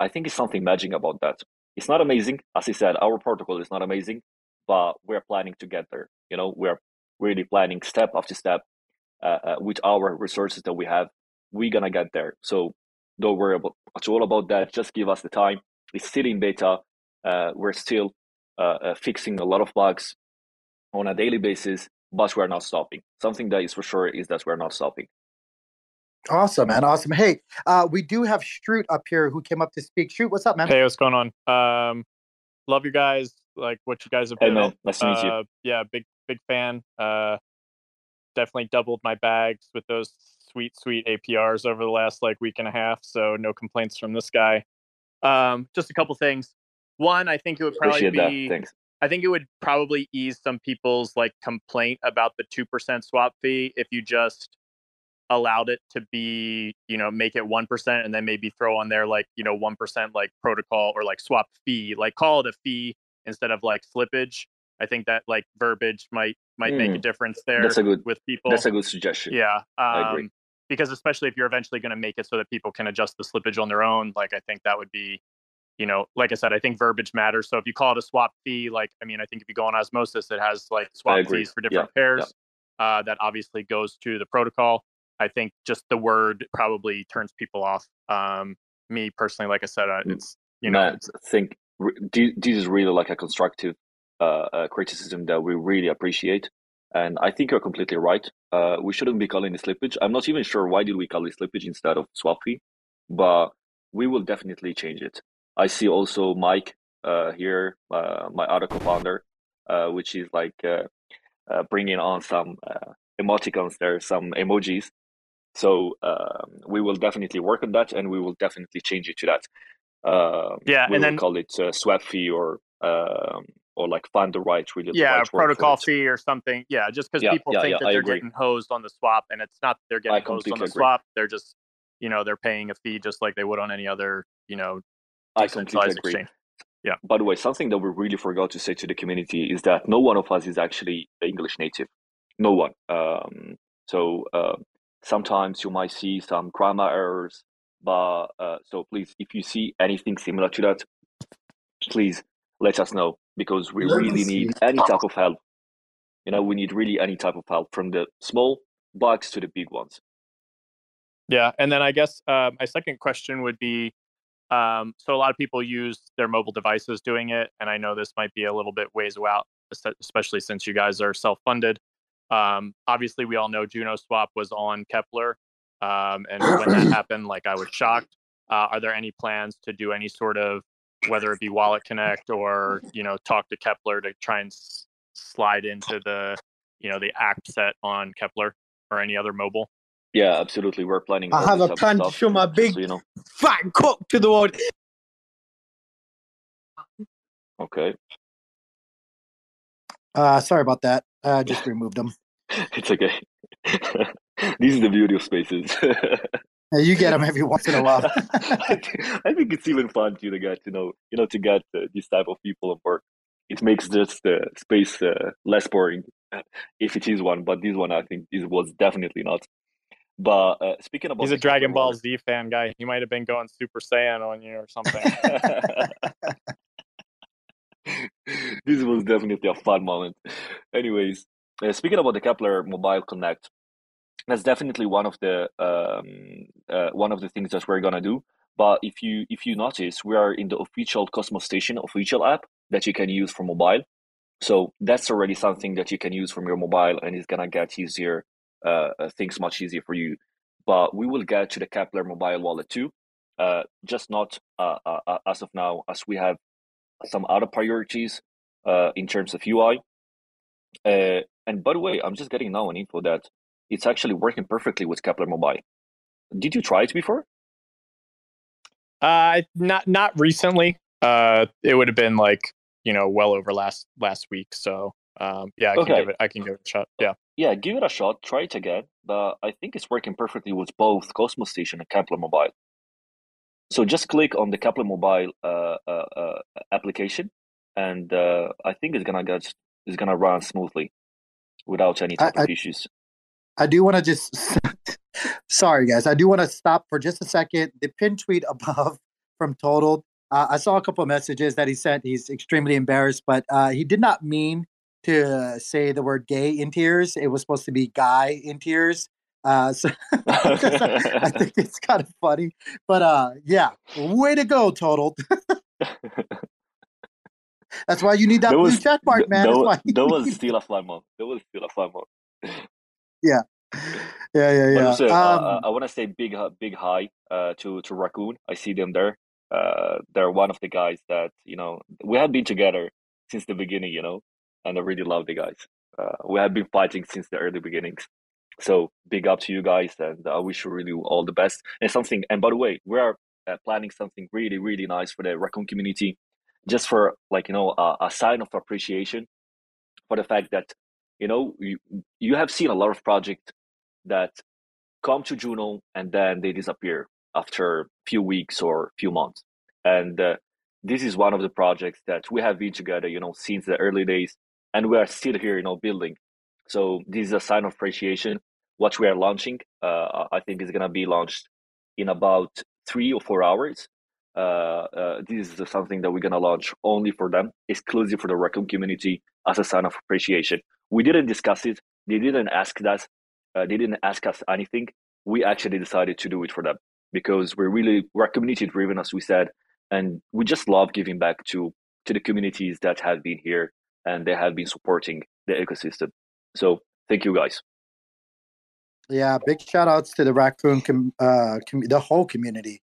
I think it's something magic about that. It's not amazing, as I said. Our protocol is not amazing, but we're planning to get there. You know, we're really planning step after step uh, uh, with our resources that we have. We're gonna get there. So don't worry about at all about that. Just give us the time. It's still in beta. Uh, we're still uh, uh, fixing a lot of bugs on a daily basis, but we're not stopping. Something that is for sure is that we're not stopping. Awesome, man. Awesome. Hey, uh, we do have Shrute up here who came up to speak. Shrute, what's up, man? Hey, what's going on? Um, love you guys. Like what you guys have been. Hey, man. Nice to meet you. Uh, yeah, big big fan. Uh, definitely doubled my bags with those sweet sweet APRs over the last like week and a half. So no complaints from this guy. Um, just a couple things. One, I think it would probably Appreciate be. that. Thanks. I think it would probably ease some people's like complaint about the two percent swap fee if you just allowed it to be, you know, make it 1% and then maybe throw on there like, you know, 1% like protocol or like swap fee, like call it a fee instead of like slippage. I think that like verbiage might might mm. make a hmm. difference there that's a good, with people. That's a good suggestion. Yeah. Um, I agree. Because especially if you're eventually going to make it so that people can adjust the slippage on their own, like I think that would be you know, like I said, I think verbiage matters. So if you call it a swap fee, like I mean, I think if you go on Osmosis, it has like swap fees for different yeah, pairs. Yeah. Uh, that obviously goes to the protocol. I think just the word probably turns people off. Um, me personally, like I said, uh, mm. it's you know, Matt, I think this is really like a constructive uh, uh, criticism that we really appreciate. And I think you're completely right. Uh, we shouldn't be calling it slippage. I'm not even sure why did we call it slippage instead of swap fee, but we will definitely change it. I see also Mike uh, here, uh, my other co-founder, uh, which is like uh, uh, bringing on some uh, emoticons there, some emojis. So um, we will definitely work on that, and we will definitely change it to that. Um, yeah, we and then call it swap fee or um, or like find the right really yeah right protocol fee or something. Yeah, just because yeah, people yeah, think yeah, that I they're agree. getting hosed on the swap, and it's not that they're getting hosed on the agree. swap. They're just you know they're paying a fee just like they would on any other you know I completely agree. exchange. Yeah. By the way, something that we really forgot to say to the community is that no one of us is actually English native. No one. Um, so uh, sometimes you might see some grammar errors, but uh, so please, if you see anything similar to that, please let us know because we Let me really see. need any type of help. You know, we need really any type of help from the small bugs to the big ones. Yeah, and then I guess uh, my second question would be, um, so a lot of people use their mobile devices doing it, and I know this might be a little bit ways out, especially since you guys are self-funded. Um, obviously, we all know JunoSwap was on Keplr, um, and when that happened, like I was shocked. Uh, are there any plans to do any sort of, whether it be WalletConnect or you know talk to Keplr to try and s- slide into the you know the app set on Keplr or any other mobile? Yeah, absolutely. We're planning. I have a type plan to show my big so, you know. fat cock to the world. Okay, Uh, sorry about that. I just removed them. it's okay. These are the beauty of spaces. Yeah, you get them every once in a while. I think I think it's even fun to to get to know you know to get uh, this type of people on work. It makes just the space uh, less boring, if it is one. But this one, I think, this was definitely not. But uh, speaking about He's a Dragon Ball Z fan guy. He might have been going Super Saiyan on you or something. this was definitely a fun moment. Anyways, uh, speaking about the Keplr Mobile Connect, that's definitely one of the um, uh, one of the things that we're gonna do. But if you if you notice, we are in the official Cosmostation official app that you can use for mobile. So that's already something that you can use from your mobile, and it's gonna get easier uh, uh, things much easier for you. But we will get to the Keplr mobile wallet too, uh, just not uh, uh, uh, as of now, as we have some other priorities uh, in terms of UI. Uh, and by the way, I'm just getting now an info that it's actually working perfectly with Keplr Mobile. Did you try it before? uh, not not recently. Uh, it would have been like you know well over last last week. So um, yeah, I can Okay. give it. I can give it a shot. Yeah. Yeah, give it a shot. Try it again. But I think it's working perfectly with both Cosmostation and Keplr Mobile. So just click on the Keplr Mobile uh, uh, uh, application, and uh, I think it's gonna get it's gonna run smoothly without any I- type of I- issues. I do want to just, sorry guys, I do want to stop for just a second. The pin tweet above from Total, uh, I saw a couple of messages that he sent. He's extremely embarrassed, but uh, he did not mean to say the word gay in tears. It was supposed to be guy in tears. Uh, so I think it's kind of funny, but uh, yeah, way to go, Total. That's why you need that, That blue check mark, man. That, was, that was still a fun one. That was still a fun one. yeah, yeah, yeah. also, uh, Um, uh, I want to say big, uh, big hi uh, to to Raccoon. I see them there. Uh, they're one of the guys that you know we have been together since the beginning, you know, and I really love the guys. Uh, we have been fighting since the early beginnings. So big up to you guys, and I wish you really all the best. And something. And by the way, we are uh, planning something really, really nice for the Raccoon community, just for like you know a, a sign of appreciation for the fact that you know you you have seen a lot of projects that come to Juno and then they disappear after a few weeks or few months. And uh, this is one of the projects that we have been together, you know, since the early days, and we are still here, you know, building. So this is a sign of appreciation. What we are launching, uh, I think, is gonna be launched in about three or four hours. Uh, uh, this is something that we're gonna launch only for them, exclusive for the Raccoon community as a sign of appreciation. We didn't discuss it. They didn't ask us. Uh, they didn't ask us anything. We actually decided to do it for them because we're really we're community driven, as we said, and we just love giving back to to the communities that have been here and they have been supporting the ecosystem. So thank you guys. Yeah, big shout outs to the raccoon, com- uh, com- the whole community.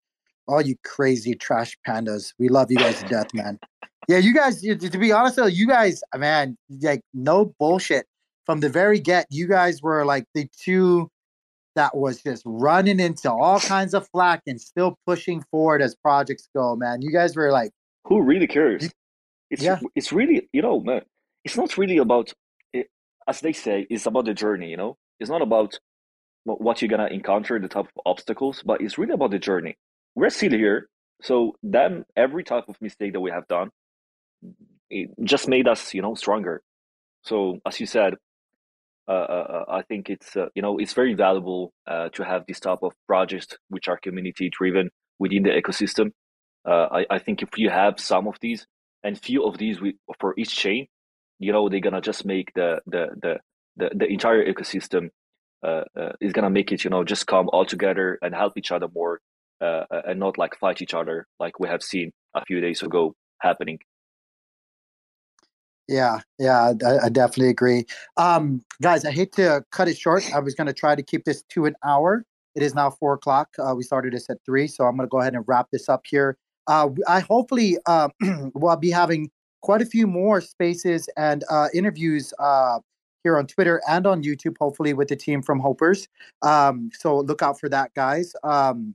All you crazy trash pandas. We love you guys to death, man. Yeah, you guys, to be honest, though, you guys, man, like, no bullshit. From the very get, you guys were like the two that was just running into all kinds of flack and still pushing forward as projects go, man. You guys were like, who really cares? It's yeah. it's really you know, man. It's not really about, it, as they say, it's about the journey. You know, it's not about what you're gonna encounter, the type of obstacles, but it's really about the journey. We're still here, so then every type of mistake that we have done, it just made us, you know, stronger. So as you said, uh, uh, uh I think it's uh, you know it's very valuable uh, to have this type of projects which are community driven within the ecosystem. I, I think if you have some of these and few of these we, for each chain, you know they're gonna just make the the the the, the entire ecosystem is gonna make it you know just come all together and help each other more uh, uh, and not like fight each other like we have seen a few days ago happening. Yeah yeah i, I definitely agree. Um, guys i hate to cut it short. I was going to try to keep this to an hour. It is now four o'clock. Uh, we started this at three so i'm going to go ahead and wrap this up here. Uh, i hopefully will be having quite a few more spaces and interviews here on Twitter and on YouTube, hopefully with the team from Hopers. Um, so look out for that, guys. Um,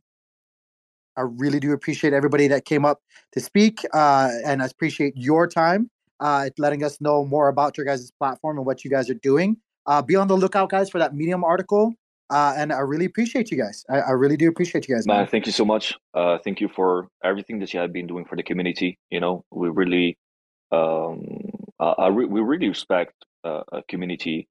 I really do appreciate everybody that came up to speak, uh, and I appreciate your time, uh, letting us know more about your guys' platform and what you guys are doing. Uh, be on the lookout, guys, for that Medium article. Uh, and I really appreciate you guys. I, I really do appreciate you guys. Man, thank you so much. Uh, thank you for everything that you have been doing for the community. You know, we really, um, re- we really respect uh, community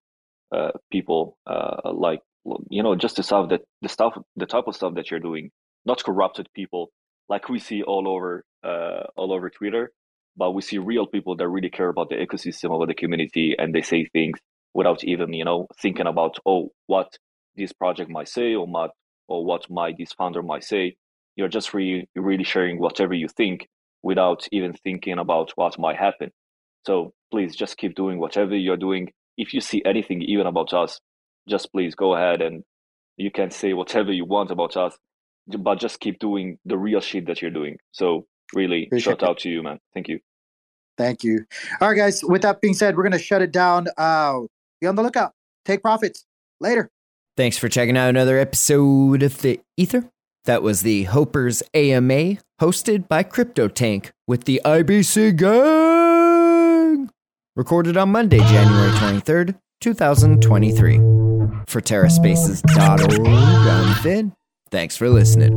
people like you know just the stuff that the stuff the type of stuff that you're doing not corrupted people like we see all over uh, all over twitter but we see real people that really care about the ecosystem of the community and they say things without even you know thinking about oh what this project might say or what or what my this founder might say. You're just really really sharing whatever you think without even thinking about what might happen. So please just keep doing whatever you're doing. If you see anything even about us, just please go ahead and you can say whatever you want about us, but just keep doing the real shit that you're doing. So really, Appreciate shout it. out to you, man. Thank you. Thank you. All right, guys. With that being said, we're gonna shut it down. Uh, be on the lookout. Take profits. Later. Thanks for checking out another episode of the Ether. That was the Hopers AMA, hosted by CryptoTank with the IBC Gang. Recorded on Monday, January 23rd, 2023. For TerraSpaces.org, I'm Finn. Thanks for listening.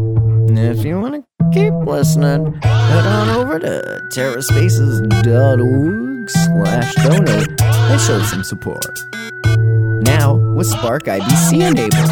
If you want to keep listening, head on over to TerraSpaces.org slash donate and show some support. Now, with Spark IBC enabled.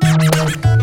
TerraSpaces.